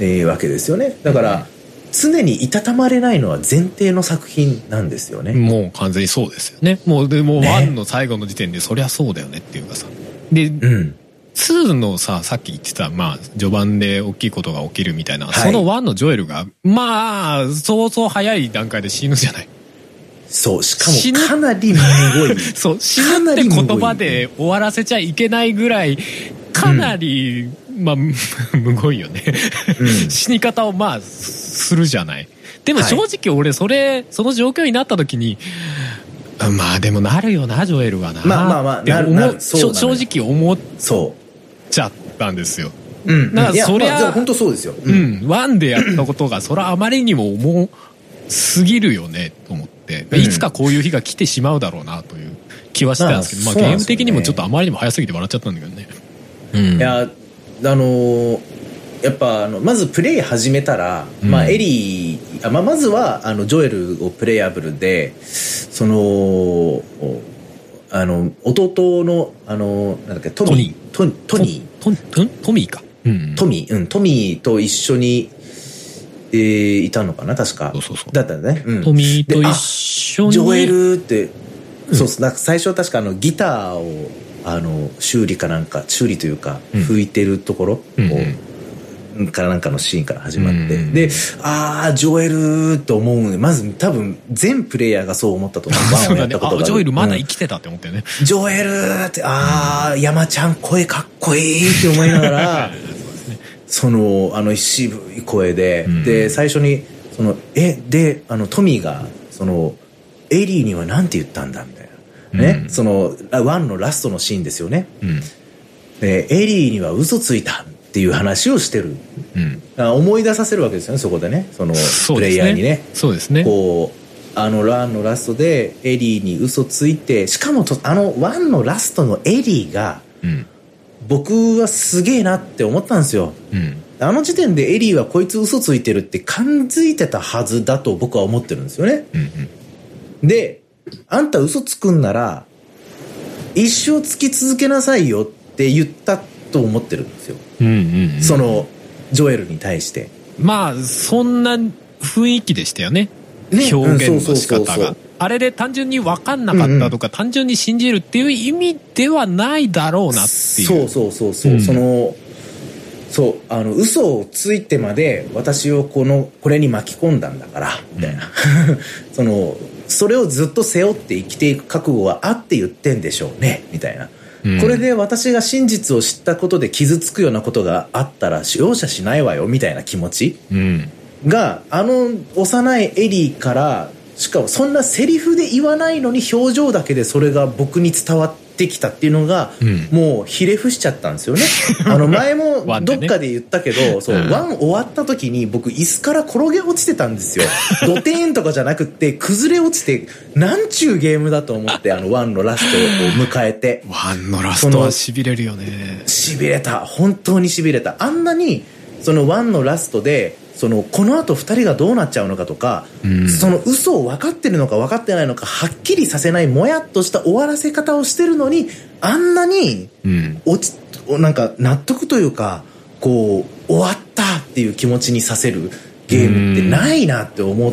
えーわけですよね。だから、常にいたたまれないのは前提の作品なんですよね。もう完全にそうですよね。もう、でもワンの最後の時点でそりゃそうだよねっていうかさ。で、うん。2のさ、さっき言ってた、まあ、序盤で大きいことが起きるみたいな、はいその1のジョエルが、まあ、そうそう早い段階で死ぬじゃない。そう、しかもかなりむごい。そう、死かぬって言葉で終わらせちゃいけないぐらい、かなり、まあ、む むごいよね。うん死に方をまあ、するじゃない。でもはい正直俺、それ、その状況になった時に、まあでもなるよな、ジョエルはな。まあまあまあなるなる正直思っそちゃったんですよ。う。うん。だからそりゃまあ本当そうですよ。う。ん、ワンでやったことが、それはあまりにも重すぎるよね、と思って、うんいつかこういう日が来てしまうだろうな、という気はしてたんですけど、まあ、ゲーム的にもちょっとあまりにも早すぎて笑っちゃったんだけどね。うん。いや、あのーやっぱあのまずプレイ始めたら、うん。まあエリーあまあまずはあのジョエルをプレイアブルでそのおあの弟のあのなんだっけトミー。トトニートミーか。うん。トミー。うんトミーと一緒に、えーいたのかな確か。そうそうそう。だったね、うん。トミーと一緒に。ジョエルって、うんそうなんか最初は確かあのギターをあの修理かなんか修理というかうん。吹いてるところを、うんうん。からなんかのシーンから始まって、うんでああジョエルって思うまず多分全プレイヤーがそう思ったと思う。ワンやったことジョエルまだうん。生きてたって思ってね。ジョエルってああ山ちゃん声かっこいいって思いながら そのあの渋い声で、うん。で最初にそのえであのトミーがそのエリーにはなんて言ったんだみたいなね、うんそのあ one のラストのシーンですよねうん。でエリーには嘘ついたっていう話をしてるうん。あ思い出させるわけですよねそこでねそのプレイ。ヤーにねそうですね。こうあの one のラストでエリーに嘘ついてしかもとあの one のラストのエリーがうん。僕はすげえなって思ったんですようん。あの時点でエリーはこいつ嘘ついてるって感づいてたはずだと僕は思ってるんですよねうん。であんた嘘つくんなら一生つき続けなさいよって言ったと思ってるんですよ、うん。うん。うん。そのジョエルに対してまあ、そんな雰囲気でしたよね。ね表現の仕方が。あれで単純に分かんなかったとか、単純に信じるっていう意味ではないだろうなっていう。そうそうそうそう、うんそのそうあの嘘をついてまで私をこのこれに巻き込んだんだからみたいな、そのそれをずっと背負って生きていく覚悟はあって言ってんでしょうね。みたいな、うん。これで私が真実を知ったことで傷つくようなことがあったら容赦しないわよ。みたいな気持ち。うん。があの幼いエリーからしかもそんなセリフで言わないのに表情だけでそれが僕に伝わってきたっていうのが、うんもうひれ伏しちゃったんですよね。あの前もどっかで言ったけど、そう、うんワン終わった時に僕椅子から転げ落ちてたんですよ。ドテーンとかじゃなくって崩れ落ちて、なんちゅうゲームだと思って、あのワンのラストを迎えて。ワンのラストは痺れるよね。痺れた本当に痺れたあんなにそのワンのラストでそのこの後二人がどうなっちゃうのかとか、うん。その嘘を分かってるのか分かってないのかはっきりさせないもやっとした終わらせ方をしてるのにあんなにうん。落ちなんか納得というかこう終わったっていう気持ちにさせるゲームってないなって思っ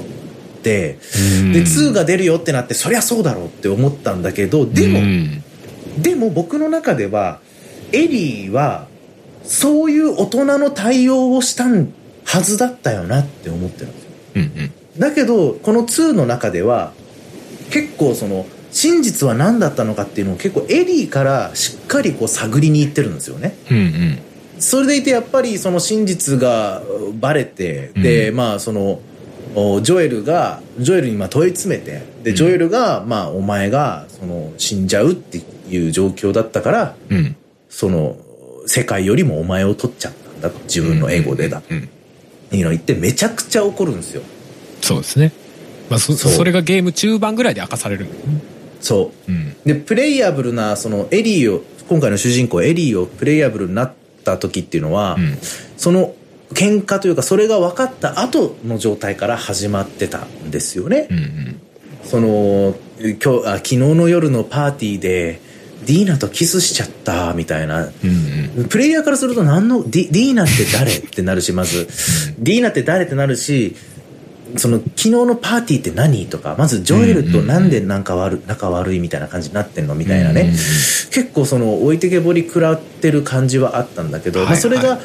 て、うん。で2が出るよってなってそりゃそうだろうって思ったんだけどでも、うん。でも僕の中ではエリーはそういう大人の対応をしたはずだったよなって思ってるんですようんうん。だけどこの2の中では結構その真実は何だったのかっていうのを結構エリーからしっかりこう探りに行ってるんですよねうんうん。それでいてやっぱりその真実がバレてで、まあそのおジョエルがジョエルにまあ問い詰めてでジョエルが、まあお前がその死んじゃうっていう状況だったからうん。その世界よりもお前を取っちゃったんだと自分のエゴでだうん。っていうのを言ってめちゃくちゃ怒るんですよそうですね。まあ、そ、そうそれがゲーム中盤ぐらいで明かされる。そううん。でプレイヤブルなそのエリーを今回の主人公エリーをプレイヤブルになった時っていうのは、うん。その喧嘩というかそれが分かった後の状態から始まってたんですよね、うんうん。その今日あ昨日の夜のパーティーでディーナとキスしちゃったみたいな。うんうん。プレイヤーからすると何のディディーナって誰？ってなるしまずディーナって誰ってなるしその昨日のパーティーって何？とかまずジョエルとなんでなんか悪仲悪いみたいな感じになってんのみたいなね、うんうんうん。結構その置いてけぼり食らってる感じはあったんだけど、はいまあ、それが、はい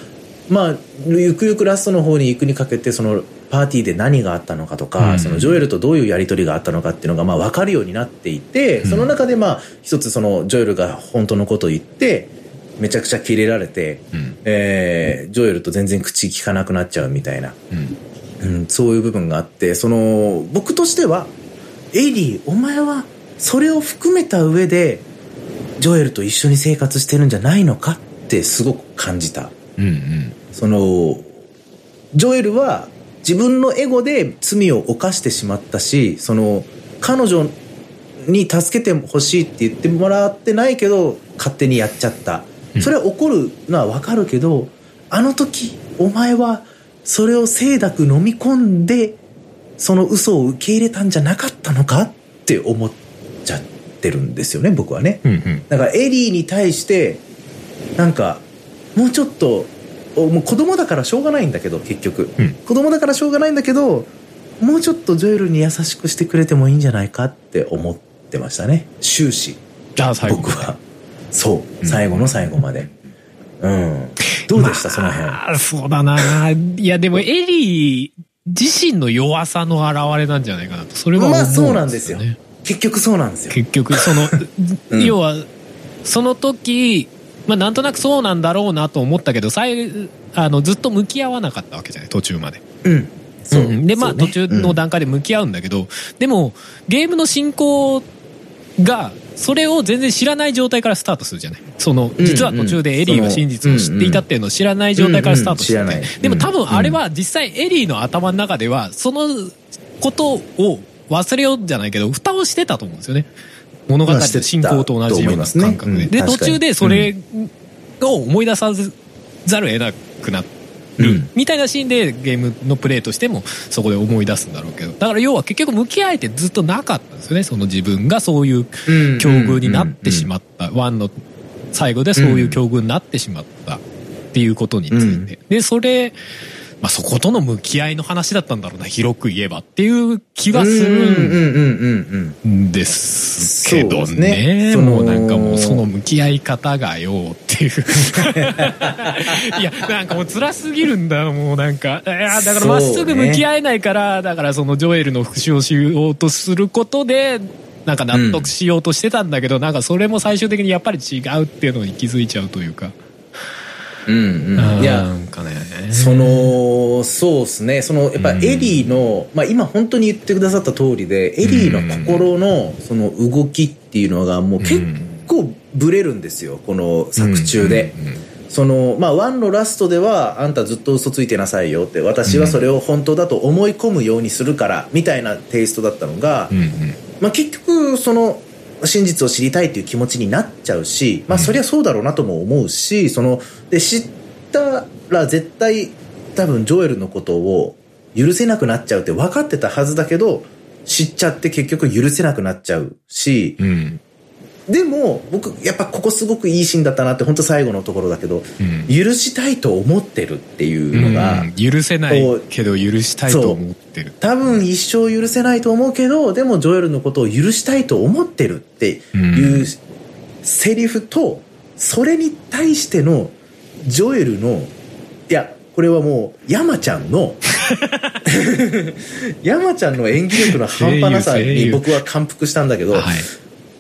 まあゆくゆくラストの方に行くにかけてそのパーティーで何があったのかとか、うん。そのジョエルとどういうやり取りがあったのかっていうのがまあ分かるようになっていて、その中でまあ一つそのジョエルが本当のことを言ってめちゃくちゃキレられて、うん。えージョエルと全然口聞かなくなっちゃうみたいな、うん。うん、そういう部分があってその僕としてはエリーお前はそれを含めた上でジョエルと一緒に生活してるんじゃないのかってすごく感じた。うんうん。そのジョエルは自分のエゴで罪を犯してしまったしその彼女に助けてほしいって言ってもらってないけど勝手にやっちゃった。うん。それは怒るのはわかるけどあの時お前はそれを清濁飲み込んでその嘘を受け入れたんじゃなかったのか？って思っちゃってるんですよね僕はね。うんうん。だからエリーに対してなんかもうちょっとおもう子供だからしょうがないんだけど結局、うん。子供だからしょうがないんだけどもうちょっとジョエルに優しくしてくれてもいいんじゃないかって思ってましたね。終始。じゃあ最後。僕は。そう。うん。最後の最後まで。うん。どうでした、その辺。ああ、そうだな。いや、でもエリー自身の弱さの表れなんじゃないかなと。それは思まあそうなんですよ。ね。結局そうなんですよ。結局、その、うん。要は、その時、まあなんとなくそうなんだろうなと思ったけど、最あの、ずっと向き合わなかったわけじゃない、途中まで。うん。そう、うん。で、まあ途中の段階で向き合うんだけど、でも、ゲームの進行が、それを全然知らない状態からスタートするじゃない。その、うん。実は途中でエリーは真実を知っていたっていうのを知らない状態からスタートしてて、うん。うん。でも多分あれは実際エリーの頭の中では、そのことを忘れようじゃないけど、蓋をしてたと思うんですよね。物語の進行と同じような感覚。で。で、途中でそれを思い出さざるを得なくなって、うんみたいなシーンでゲームのプレイとしてもそこで思い出すんだろうけどだから要は結局向き合えてずっとなかったんですよねその自分がそういううん境遇になってしまったワンの最後でそういう境遇になってしまったっていうことについて。でそれまあそことの向き合いの話だったんだろうな、広く言えばっていう気はするうんうんうんうんんですけどねね。そのもうなんかもうその向き合い方がよっていう。いや、なんかもう辛すぎるんだ、もうなんか。いや、だからまっすぐ向き合えないから、だからそのジョエルの復讐をしようとすることで、なんか納得しようとしてたんだけど、なんかそれも最終的にやっぱり違うっていうのに気づいちゃうというか。うんうん。うん。いやなんかね。そのそうですね。そのやっぱエリーの、まあ、今本当に言ってくださった通りでエリーの心のその動きっていうのがもう結構ブレるんですよ。この作中で。うんうんうん。そのまあ1のラストではあんたずっと嘘ついてなさいよって私はそれを本当だと思い込むようにするからみたいなテイストだったのが、うんうん。まあ、結局その真実を知りたいっていう気持ちになっちゃうし、まあ、そりゃそうだろうなとも思うしそので知ったら絶対多分ジョエルのことを許せなくなっちゃうって分かってたはずだけど知っちゃって結局許せなくなっちゃうしうんでも僕やっぱここすごくいいシーンだったなって本当最後のところだけどうん。許したいと思ってるっていうのが、うん。許せないけど許したいと思ってる。多分一生許せないと思うけどでもジョエルのことを許したいと思ってるっていうセリフとそれに対してのジョエルのいやこれはもう山ちゃんの 山ちゃんの演技力の半端なさに僕は感服したんだけど、はい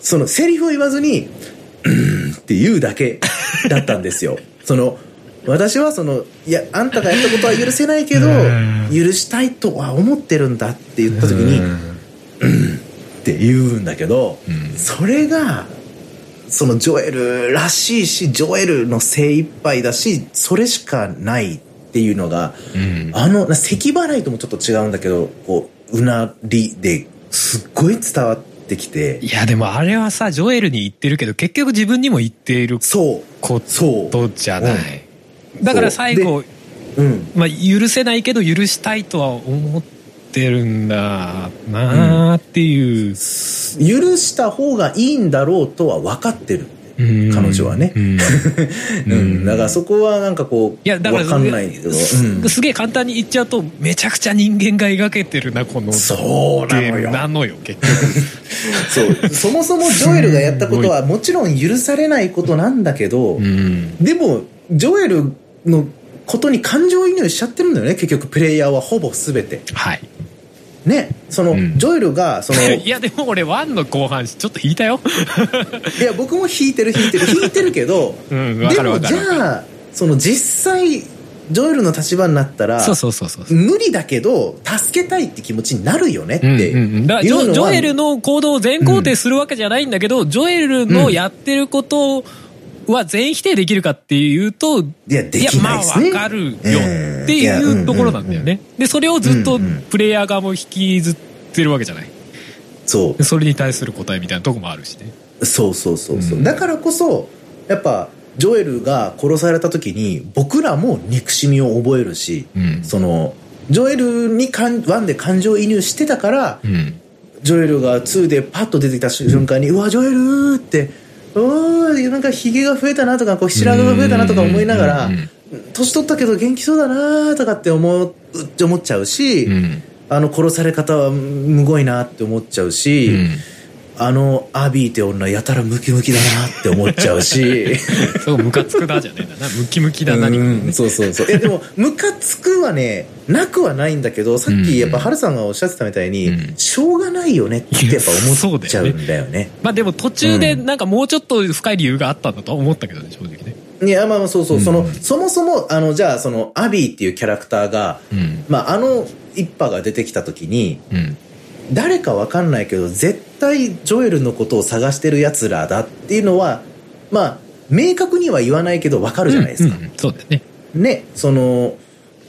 そのセリフを言わずに「うん」って言うだけだったんですよ。その私はそのいやあんたがやったことは許せないけどうん。許したいとは思ってるんだって言った時にうんって言うんだけど、うん。それがそのジョエルらしいしジョエルの精一杯だしそれしかないっていうのがうん。あのな咳払いともちょっと違うんだけどこううなりですっごい伝わってきて。いやでもあれはさジョエルに言ってるけど結局自分にも言っているそう。ことじゃない、だから最後、う。ん。まあ、許せないけど許したいとは思ってるんだなーっていう、許した方がいいんだろうとは分かってる、うん彼女はね。うん。うん、だからそこはなんかこういやだから分かんないけど、すげえ簡単に言っちゃうとめちゃくちゃ人間が描けてるなこのそうなのよ。なのよ結局。そう。そもそもジョエルがやったことはもちろん許されないことなんだけど、うん。でもジョエルのことに感情移入しちゃってるんだよね結局。プレイヤーはほぼ全て。はいねその、うん。ジョエルがその いやでも俺ワンの後半ちょっと引いたよ。いや僕も弾いてる弾いてる。弾いてるけど うんわでもじゃあその実際ジョエルの立場になったらそうそうそうそう。無理だけど助けたいって気持ちになるよねってうんうんういん。だからジョジョエルの行動を全肯定するわけじゃないんだけど、ジョエルのやってることは全否定できるかっていうと、いやできいやまあないですねわかるようんっていうところなんだよね。で、それをずっとうんうんプレイヤー側も引きずってるわけじゃない。そでそれに対する答えみたいなとこもあるしね。うそうそうそうそう、うんだからこそやっぱジョエルが殺された時に僕らも憎しみを覚えるし、うん。そのジョエルにかん1で感情移入してたから、うん。ジョエルが2でパッと出てきた瞬間に「うわジョエル!」って「おーなんかひげが増えたな」とかこう白髪が増えたなとか思いながらうんうん「年取ったけど元気そうだな」とかって思うって思っちゃうし、うん。あの殺され方はむごいなって思っちゃうし、うん。あのアビーって女やたらムキムキだなって思っちゃうし そう、ムカつくだじゃねえんだな。ムキムキだ何かうんそうそうそうえでもムカつくはねなくはないんだけどさっきやっぱハルさんがおっしゃってたみたいに、うんしょうがないよねってやっぱ思っちゃうんだよね。まあでも途中でなんかもうちょっと深い理由があったんだとは思ったけどね、正直ね。いやまあまあそうそう、うんそのそもそもあのじゃあそのアビーっていうキャラクターが、うん。まあ、あの一派が出てきた時にうん。誰かわかんないけど絶対ジョエルのことを探してるやつらだっていうのはまあ明確には言わないけどわかるじゃないですか。うんうんそうだよね。ねその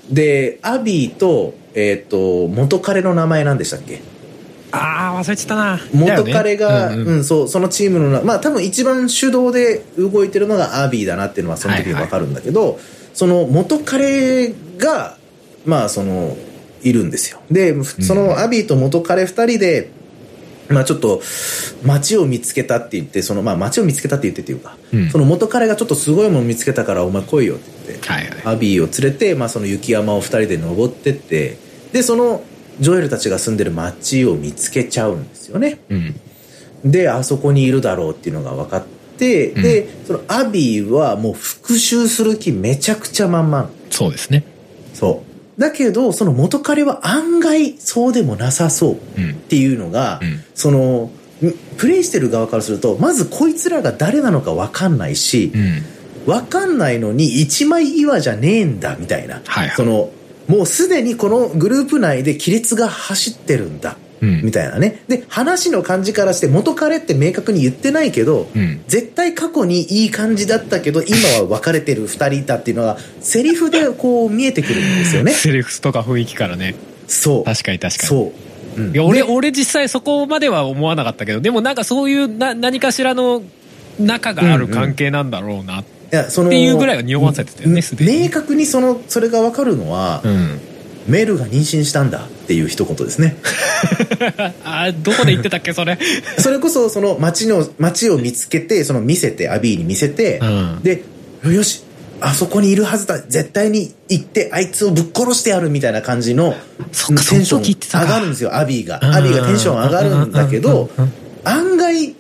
でアビーと,、えー、と元彼の名前なんでしたっけ？ああ、忘れてたな。元彼が、ねうんうんうんそうそのチームのなまあ多分一番主導で動いてるのがアビーだなっていうのはその時に分かるんだけど、その元彼がまあそのいるんですよでそのアビーと元彼2人でまあちょっと、街を見つけたって言って、その、まあ街を見つけたって言ってっていうか、うんその元彼がちょっとすごいもの見つけたからお前来いよって言って、はいはい。アビーを連れて、まあその雪山を二人で登ってって、で、その、ジョエルたちが住んでる街を見つけちゃうんですよね。うん。で、あそこにいるだろうっていうのが分かって、うんで、そのアビーはもう復讐する気めちゃくちゃ満々。そうですね。そう。だけど、その元彼は案外そうでもなさそうっうん。ていうのが、うんその、んプレイしてる側からすると、まずこいつらが誰なのか分かんないしう、ん。分かんないのに一枚岩じゃねえんだみたいな。はいはいその、もうすでにこのグループ内で亀裂が走ってるんだ。うんみたいなね。で、話の感じからして元彼って明確に言ってないけど、うん。絶対過去にいい感じだったけど、今は別れてる二人いたっていうのが、セリフでこう見えてくるんですよね。セリフとか雰囲気からね。そう。確かに確かに。そう。うんいや、俺、で俺実際そこまでは思わなかったけど、でもなんかそういうな何かしらの仲がある関係なんだろうな。いや、その、っていうぐらいは匂わせてたよね明確にその、それがわかるのは、うん。メルが妊娠したんだっていう一言ですね。あーどこで言ってたっけ、それ？それこそ、その街の、街を見つけて、その見せて、アビーに見せて、うん。で、よし、あそこにいるはずだ、絶対に行って、あいつをぶっ殺してやるみたいな感じの、テンション上がるんですよ、アビーが。うん。アビーがテンション上がるんだけど案外、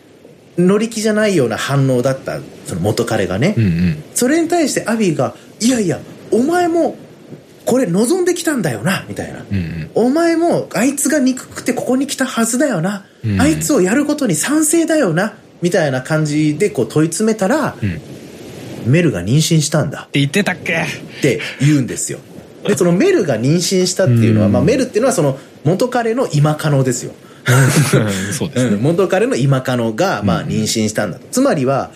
乗り気じゃないような反応だった、その元彼がね。うん。うん。それに対してアビーが、いやいや、お前も、これ望んできたんだよな、みたいな。うんうん。お前も、あいつが憎くてここに来たはずだよな。うんあいつをやることに賛成だよな。みたいな感じでこう問い詰めたら、うん。ってメルが妊娠したんだ言ってたっけ？って言うんですよ。で、そのメルが妊娠したっていうのは、うんまあメルっていうのはその元彼の今カノですよ。う んそうですね。うん、元彼の今カノが、まあ妊娠したんだと。つまりは、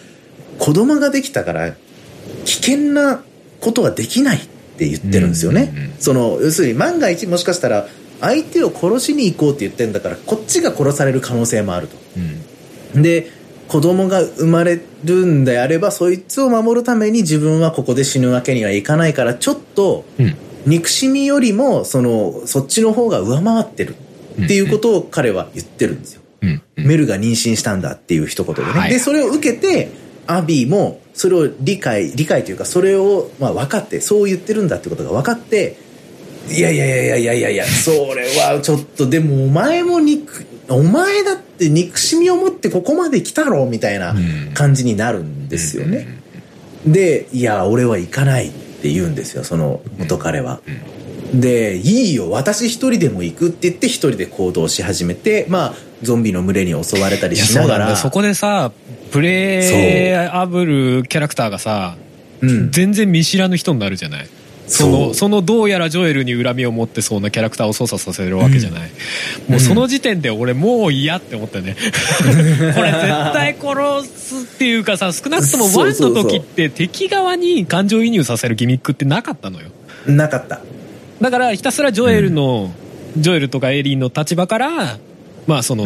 子供ができたから、危険なことはできないって言ってるんですよね。うんうんうんその、要するに万が一もしかしたら、相手を殺しに行こうって言ってんだから、こっちが殺される可能性もあると。うん。で、子供が生まれるんであれば、そいつを守るために自分はここで死ぬわけにはいかないから、ちょっと、うん。憎しみよりも、その、そっちの方が上回ってるっていうことを彼は言ってるんですよ。うん。うんメルが妊娠したんだっていう一言でね。はいで、それを受けて、アビーも、それを理解、理解というか、それを、まあ分かって、そう言ってるんだってことが分かって、いやいやいやいやいやいやそれはちょっと、でもお前も憎、お前だって憎しみを持ってここまで来たろみたいなうん感じになるんですよね。で、いや、俺は行かないって言うんですよ、その元彼は。で、いいよ、私一人でも行くって言って一人で行動し始めて、まあ、ゾンビの群れに襲われたりしながら。そこでさ、プレイアブルキャラクターがさ、うん。全然見知らぬ人になるじゃない？その、そのどうやらジョエルに恨みを持ってそうなキャラクターを操作させるわけじゃない？もうその時点で俺もう嫌って思ったよね。これ絶対殺すっていうかさ、少なくともワンの時って敵側に感情移入させるギミックってなかったのよ。なかった。だからひたすらジョエルの、ジョエルとかエリーの立場から、まあその。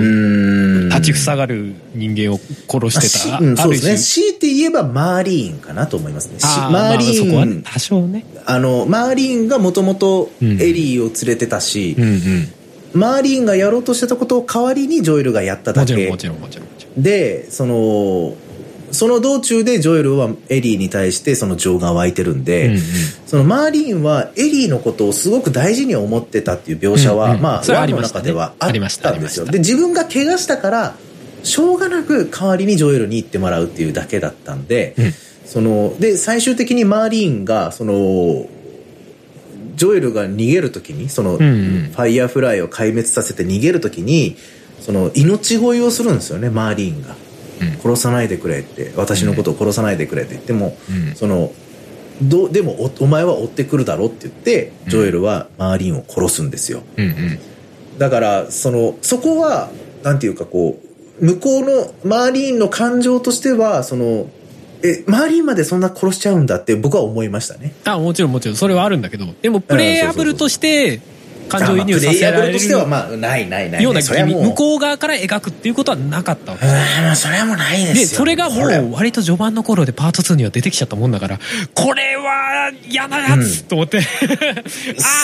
立ちふさがる人間を殺してた。うん、そうですね。強いて言えばマーリーンかなと思いますね。ーマーリーン、多少ね。あの、マーリーンがもともとエうんリーを連れてたし、うんうん。マーリーンがやろうとしてたことを代わりにジョエルがやっただけも。ちろんもちろんもちろん。で、その、その道中でジョエルはエリーに対してその情が湧いてるんで、うんうん。そのマーリーンはエリーのことをすごく大事に思ってたっていう描写は、うんうん。まあ、ワンの中ではあありましたったんですよ。で、自分が怪我したから、しょうがなく代わりにジョエルに行ってもらうっていうだけだったんで、うん。その、で、最終的にマーリーンが、その、ジョエルが逃げるときに、その、うんうん。ファイヤーフライを壊滅させて逃げるときに、その、命乞いをするんですよね、マーリーンが。うん。殺さないでくれって、私のことを殺さないでくれって言っても、うん。その、どうでもおお前は追ってくるだろって言って、ジョエルはマーリンを殺すんですよ。うんうん。だから、その、そこは、なんていうかこう、向こうのマーリーンの感情としては、その、え、マーリーンまでそんな殺しちゃうんだって僕は思いましたね。あ、もちろんもちろん、それはあるんだけど、でもプレイアブルとして、感情移入させられるとしてはまあないないない、ような向向こう側から描くっていうことはなかったわけまあそれはもうないですよで、それがもう割と序盤の頃でパート2には出てきちゃったもんだから、これは嫌なやつ、と思って。あ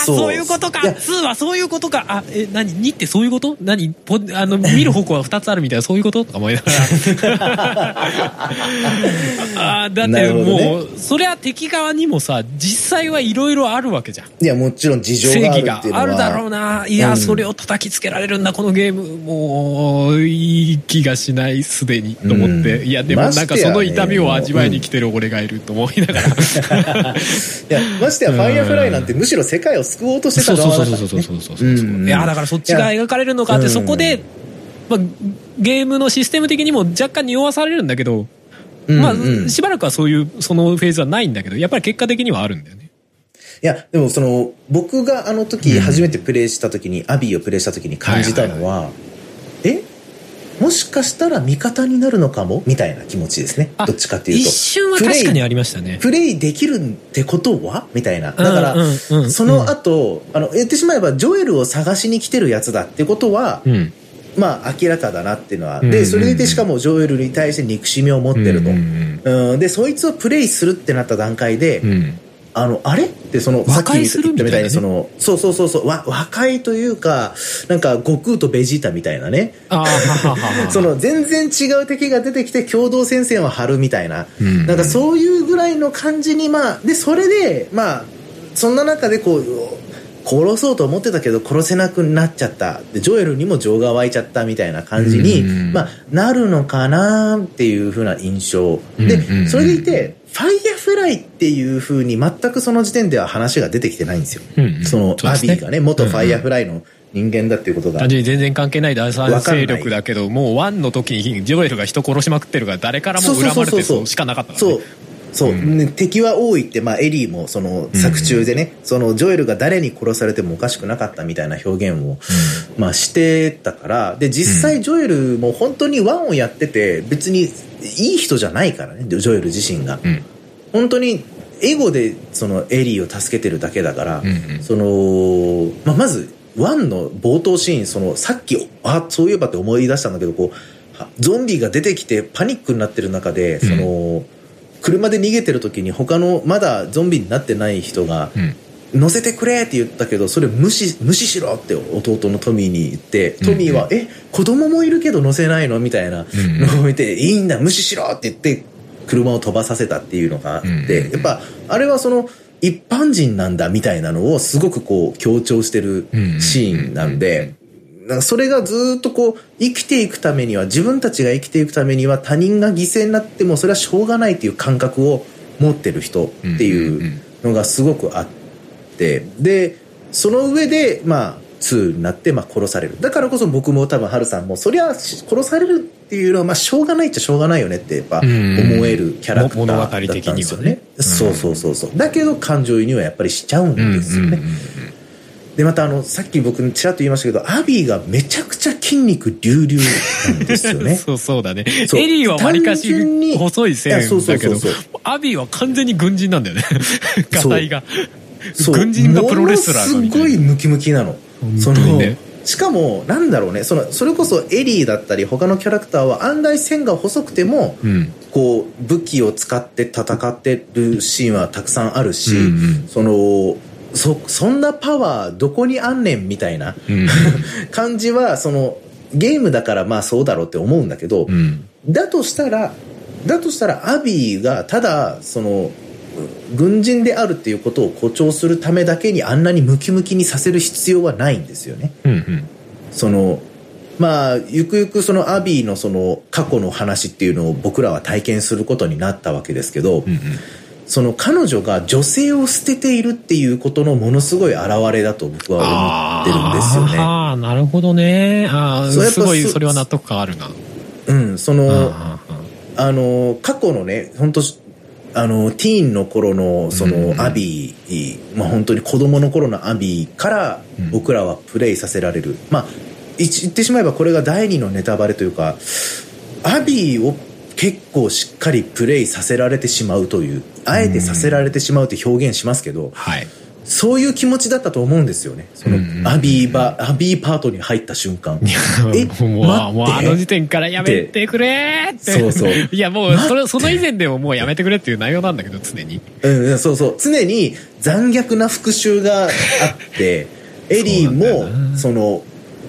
あ、そういうことか。いや2はそういうことか。あ、え、何 ?2 ってそういうこと？何？ポあの、見る方向は2つあるみたいな、そういうこととか思いながら。あーだってもう、そりゃ敵側にもさ、実際はいろいろあるわけじゃん。いやもちろん事情正があるっていうのはあるだろうな。いや、うん。それを叩きつけられるんだ。このゲームもういい気がしないすでにと思って、うん。いやでもなんかその痛みを味わいにき来てる俺がいると思いながら、いやましてやファイヤーフライなんてむしろ世界を救おうとしてた側だからそうそうそうそうねそうそう、うんいやだからそっちが描かれるのかってそこで、まあ、ゲームのシステム的にも若干匂わされるんだけど、うんまあうんしばらくはそういうそのフェーズはないんだけどやっぱり結果的にはあるんだよねいや、でもその、僕があの時初めてプレイした時に、アビーをプレイした時に感じたのは、えもしかしたら味方になるのかも？みたいな気持ちですね。あどっちかっていうと。一瞬は確かにありましたねプレイできるってことは？みたいな。だから、うんうんうんその後、あの、言ってしまえば、ジョエルを探しに来てるやつだってことは、うんまあ、明らかだなっていうのは。うんうんで、それでしかもジョエルに対して憎しみを持ってると。うんうんうん、で、そいつをプレイするってなった段階で、うんうんあの、あれ？ってその、さっき言和解するみたいなねその、そうそうそうそう、わ、和解というか、なんか、悟空とベジータみたいなね。あーはははは その、全然違う敵が出てきて共同戦線を張るみたいな。うんなんかそういうぐらいの感じに、まあ、で、それで、まあ、そんな中でこう、殺そうと思ってたけど殺せなくなっちゃった。で、ジョエルにも情が湧いちゃったみたいな感じに、うんまあ、なるのかなっていう風な印象。うんで、それでいて、ファイヤーフライっていう風に全くその時点では話が出てきてないんですよ。うんうん。その、アビーがね、元ファイヤーフライの人間だっていうことが。単純に全然関係ない。第三勢力だけどもう one の時にジョエルが人殺しまくってるから誰からも恨まれてそうしかなかったから、ね、そう。そう、うん。ね敵は多いって、まあ、エリーもその作中でね、そのジョエルが誰に殺されてもおかしくなかったみたいな表現を、まあ、してたから。で実際ジョエルも本当にワンをやってて別にいい人じゃないからねジョエル自身が、うん。本当にエゴでそのエリーを助けてるだけだから、うんうん。その、まあ、まずワンの冒頭シーンそのさっきあそういえばって思い出したんだけどこうはゾンビが出てきてパニックになってる中でその、車で逃げてる時に他のまだゾンビになってない人がうん乗せてくれって言ったけどそれ無視無視しろって弟のトミーに言ってトミーは「え子供もいるけど乗せないの?」みたいなうんのを見て「いいんだ無視しろ!」って言って車を飛ばさせたっていうのがあってうんやっぱあれはその一般人なんだみたいなのをすごくこう強調してるシーンなんで。なんかそれがずっとこう生きていくためには自分たちが生きていくためには他人が犠牲になってもそれはしょうがないっていう感覚を持ってる人っていうのがすごくあってでその上でまあ2になってまあ殺される。だからこそ僕も多分ハルさんもそりゃ殺されるっていうのはまあしょうがないっちゃしょうがないよねってやっぱ思うん。えるキャラクターだったんですよね。ね。そうそうそうそう。だけど感情移入はやっぱりしちゃうんですよね。で、またあの、さっき僕ちらっと言いましたけど、アビーがめちゃくちゃ筋肉隆々なんですよね。そうそうだね。そう。エリーはわりかし細い線いやそうそうだけどそうそう。アビーは完全に軍人なんだよね。ガタイが。そう軍人がプロレスラーがものすみたいな。ごいムキムキなの。その本当に。ね、しかも、なんだろうね、その、それこそエリーだったり、他のキャラクターは案外線が細くても、うん。こう、武器を使って戦ってるシーンはたくさんあるし、うんうん。その、そ、そんなパワーどこにあんねんみたいなうん。感じは、その、ゲームだからまあそうだろうって思うんだけど、うん。だとしたら、だとしたらアビーがただ、その、軍人であるっていうことを誇張するためだけにあんなにムキムキにさせる必要はないんですよね。うんうん。その、まあ、ゆくゆくそのアビーのその過去の話っていうのを僕らは体験することになったわけですけど、うんうん。その彼女が女性を捨てているっていうことのものすごい現れだと僕は思ってるんですよね。ああなるほどね。ああそうやっぱすごいそそれは納得感あるな。うん、その、ああの、過去のね、本当あの、ティーンの頃の、その、うんアビー、まあ本当に子供の頃のアビーからうん。僕らはプレイさせられる。まあ、一言ってしまえばこれが第二のネタバレというか、アビーを結構しっかりプレイさせられてしまうという、あえてさせられてしまうって表現しますけど、はいそういう気持ちだったと思うんですよね。その、アビーバ、アビーパートに入った瞬間。え？もう、もうあの時点からやめてくれーって。そうそういや、もう、それ、その以前でももうやめてくれっていう内容なんだけど、常に。うんうん、そうそう。常に残虐な復讐があって、エリーも、なその、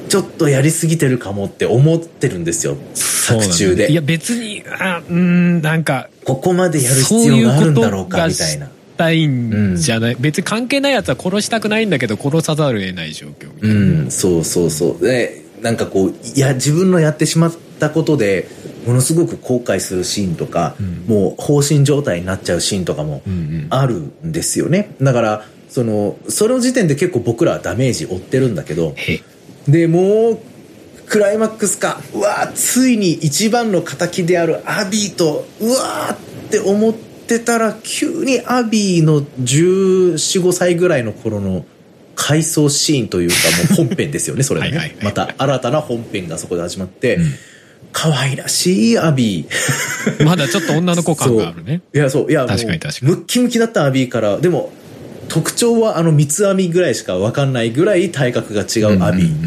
ちょっとやりすぎてるかもって思ってるんですよ。作中で。いや、別に、あ、うーん、なんか、ここまでやる必要があるんだろうか、がみたいな。したいんじゃない、別に関係ないやつは殺したくないんだけど、殺さざるを得ない状況。うん、そうそうそう。で、なんかこう、いや、自分のやってしまったことで、ものすごく後悔するシーンとか、うんもう放心状態になっちゃうシーンとかもうんうんあるんですよね。だから、その、その時点で結構僕らはダメージ負ってるんだけど、へで、もう、クライマックスか、うわーついに一番の仇であるアビーと、うわーって思ってたら、急にアビーの14、5歳ぐらいの頃の回想シーンというか、もう本編ですよね、それがね。はいはいはいまた新たな本編がそこで始まって、うん可愛らしいアビー。まだちょっと女の子感があるね。いや、そう、いや、確かに確かにムッキムキだったアビーから、でも、特徴はあの三つ編みぐらいしかわかんないぐらい体格が違うアビー。うんうん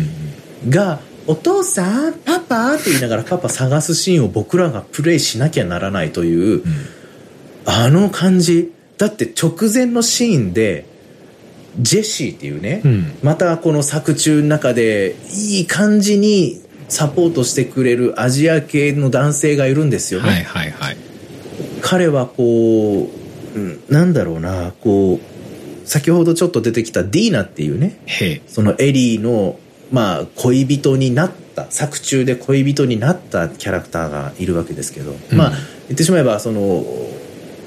うんが、お父さん、パパって言いながらパパ探すシーンを僕らがプレイしなきゃならないという、あの感じ。だって直前のシーンで、ジェシーっていうね、うんまたこの作中の中でいい感じにサポートしてくれるアジア系の男性がいるんですよね。はいはいはい。彼はこう、うんなんだろうな、こう、先ほどちょっと出てきたディーナっていうね。そのエリーの、まあ、恋人になった、作中で恋人になったキャラクターがいるわけですけど、うんまあ、言ってしまえば、その、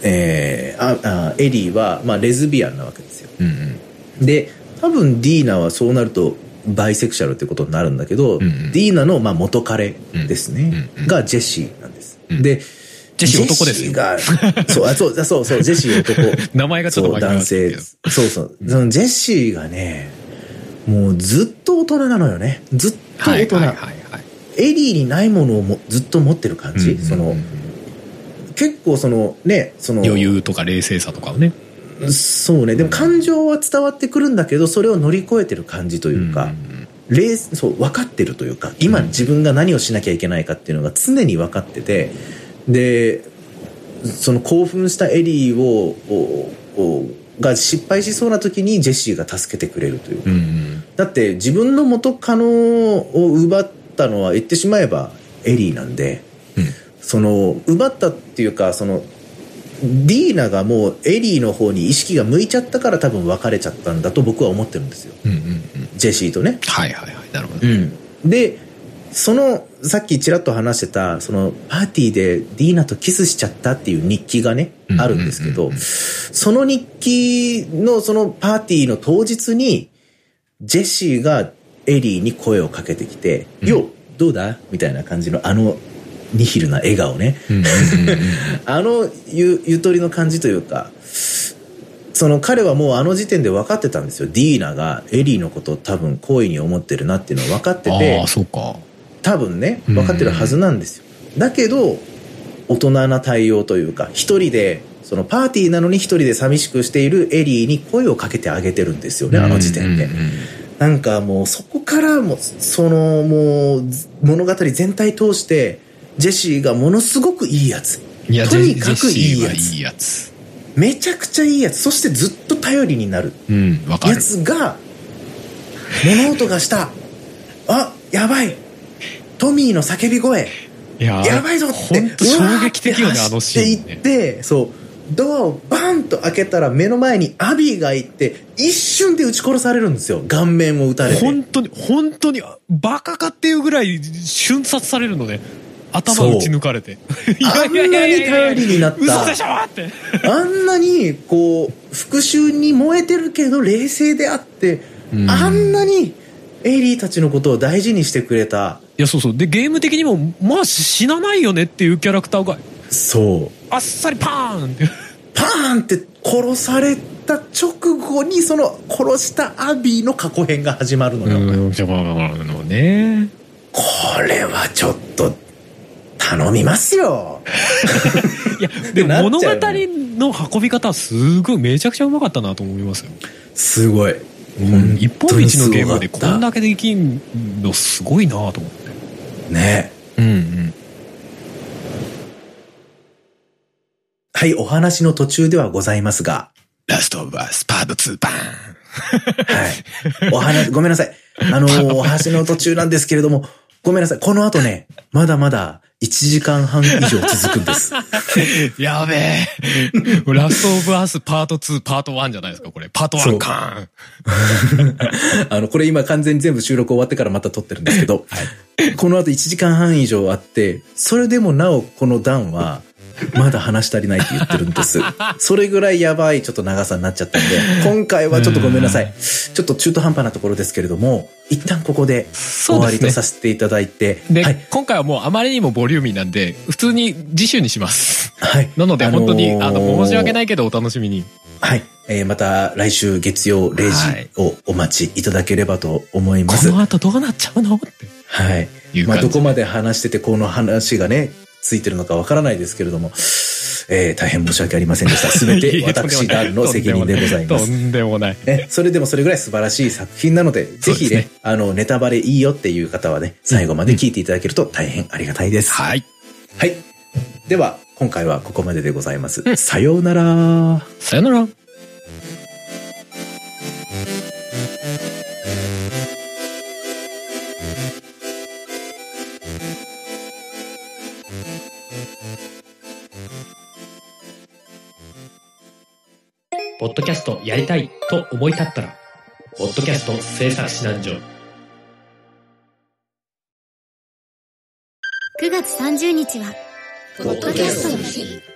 えーああエリーは、まあ、レズビアンなわけですよ。うんうん。で、多分ディーナはそうなると、バイセクシャルってことになるんだけど、うんうんディーナの、まあ、元彼ですね、うんうんがジェシーなんです。うんで、ジェシー男ですが、そう、あそう、あそう、そう、ジェシー男。名前がちょっと男性。そうそう。そのジェシーがね、もうずっと大人なのよね。ずっと大人。はいはいはいはい。エリーにないものをもずっと持ってる感じ。うんうんうんその、結構その、ね、その、余裕とか冷静さとかをね。そうね。でも感情は伝わってくるんだけど、それを乗り越えてる感じというか、んん冷そう分かってるというか今自分が何をしなきゃいけないかっていうのが常に分かっててでその興奮したエリーをををが失敗しそうな時にジェシーが助けてくれるというか、うんうん。だって自分の元カノを奪ったのは言ってしまえばエリーなんでうんその奪ったっていうかそのディーナがもうエリーの方に意識が向いちゃったから多分別れちゃったんだと僕は思ってるんですようんうんうん。ジェシーとねはいはいはい。なるほど。うん、でそのさっきちらっと話してたそのパーティーでディーナとキスしちゃったっていう日記がねうんあるんですけどその日記のそのパーティーの当日にジェシーがエリーに声をかけてきて「うんよどうだ?」みたいな感じのあのニヒルな笑顔ね。うんうんうんうん。あのゆゆとりの感じというかその彼はもうあの時点で分かってたんですよ。ディーナがエリーのことを多分好意に思ってるなっていうのを分かっててああ、そうか。多分ね分かってるはずなんですよ、だけど大人な対応というか一人でそのパーティーなのに一人で寂しくしているエリーに声をかけてあげてるんですよねあの時点で、うんうん。うんなんかもうそこからもうそのもう物語全体通してジェシーがものすごくいいやつ。いや、とにかくいいやつ。いいやつ。めちゃくちゃいいやつ。そしてずっと頼りになる。うん、わかやる。つが物音がした。あやばい。トミーの叫び声。いややばいぞって。衝撃的よね、あのシーンっていっ。てそう。ドアをバンと開けたら目の前にアビーがいて一瞬で撃ち殺されるんですよ。顔面を撃たれて。本当に、本当に、バカかっていうぐらい瞬殺されるのね。頭打ち抜かれて。い あんなに頼りになった嘘でしょって。あんなにこう復讐に燃えてるけど冷静であってうんあんなにエイリーたちのことを大事にしてくれたいや、そうそう。で、ゲーム的にも、まあ死なないよねっていうキャラクターが、そうあっさりパーンって。パーンって殺された直後にその殺したアビーの過去編が始まるのよ、うん、ね。これはちょっと頼みますよいや、でも物語の運び方はすごいめちゃくちゃうまかったなと思いますよ。すごい。うん一本道のゲームでこんだけできんのすごいなと思って。ね。うんうん。はい、お話の途中ではございますが、ラストオブアスパート2バーンはい。お話、ごめんなさい。あのーお話の途中なんですけれども、ごめんなさい。この後ね、まだまだ1時間半以上続くんです。やべえ。ラストオブアスパート2パート1じゃないですか、これ。パート1か あの、これ今完全に全部収録終わってからまた撮ってるんですけど、この後1時間半以上あって、それでもなおこの段は、まだ話し足りないって言ってるんです。それぐらいやばいちょっと長さになっちゃったんで、今回はちょっとごめんなさい。ちょっと中途半端なところですけれども、一旦ここで終わりとさせていただいて、で、はい。今回はもうあまりにもボリューミーなんで、普通に次週にします。はい。なので本当に、あの申し訳ないけどお楽しみに。はい。えーまた来週月曜0はい時をお待ちいただければと思いまこす。の後どうなっちゃうのってはい。まあ。どこまで話してて、この話がね、ついてるのかわからないですけれども、えー大変申し訳ありませんでした。すべて 私、ない団の責任でございます。とんでもない。ね、それでもそれぐらい素晴らしい作品なので、ぜひねねあの、ネタバレいいよっていう方はね、最後まで聞いていただけると大変ありがたいです。はい。はい。では、今回はここまででございます。うんさようなら。さよなら。ポッドキャストやりたいと思い立ったら、ポッドキャスト制作指南所。9月30日は、ポッドキャストの日。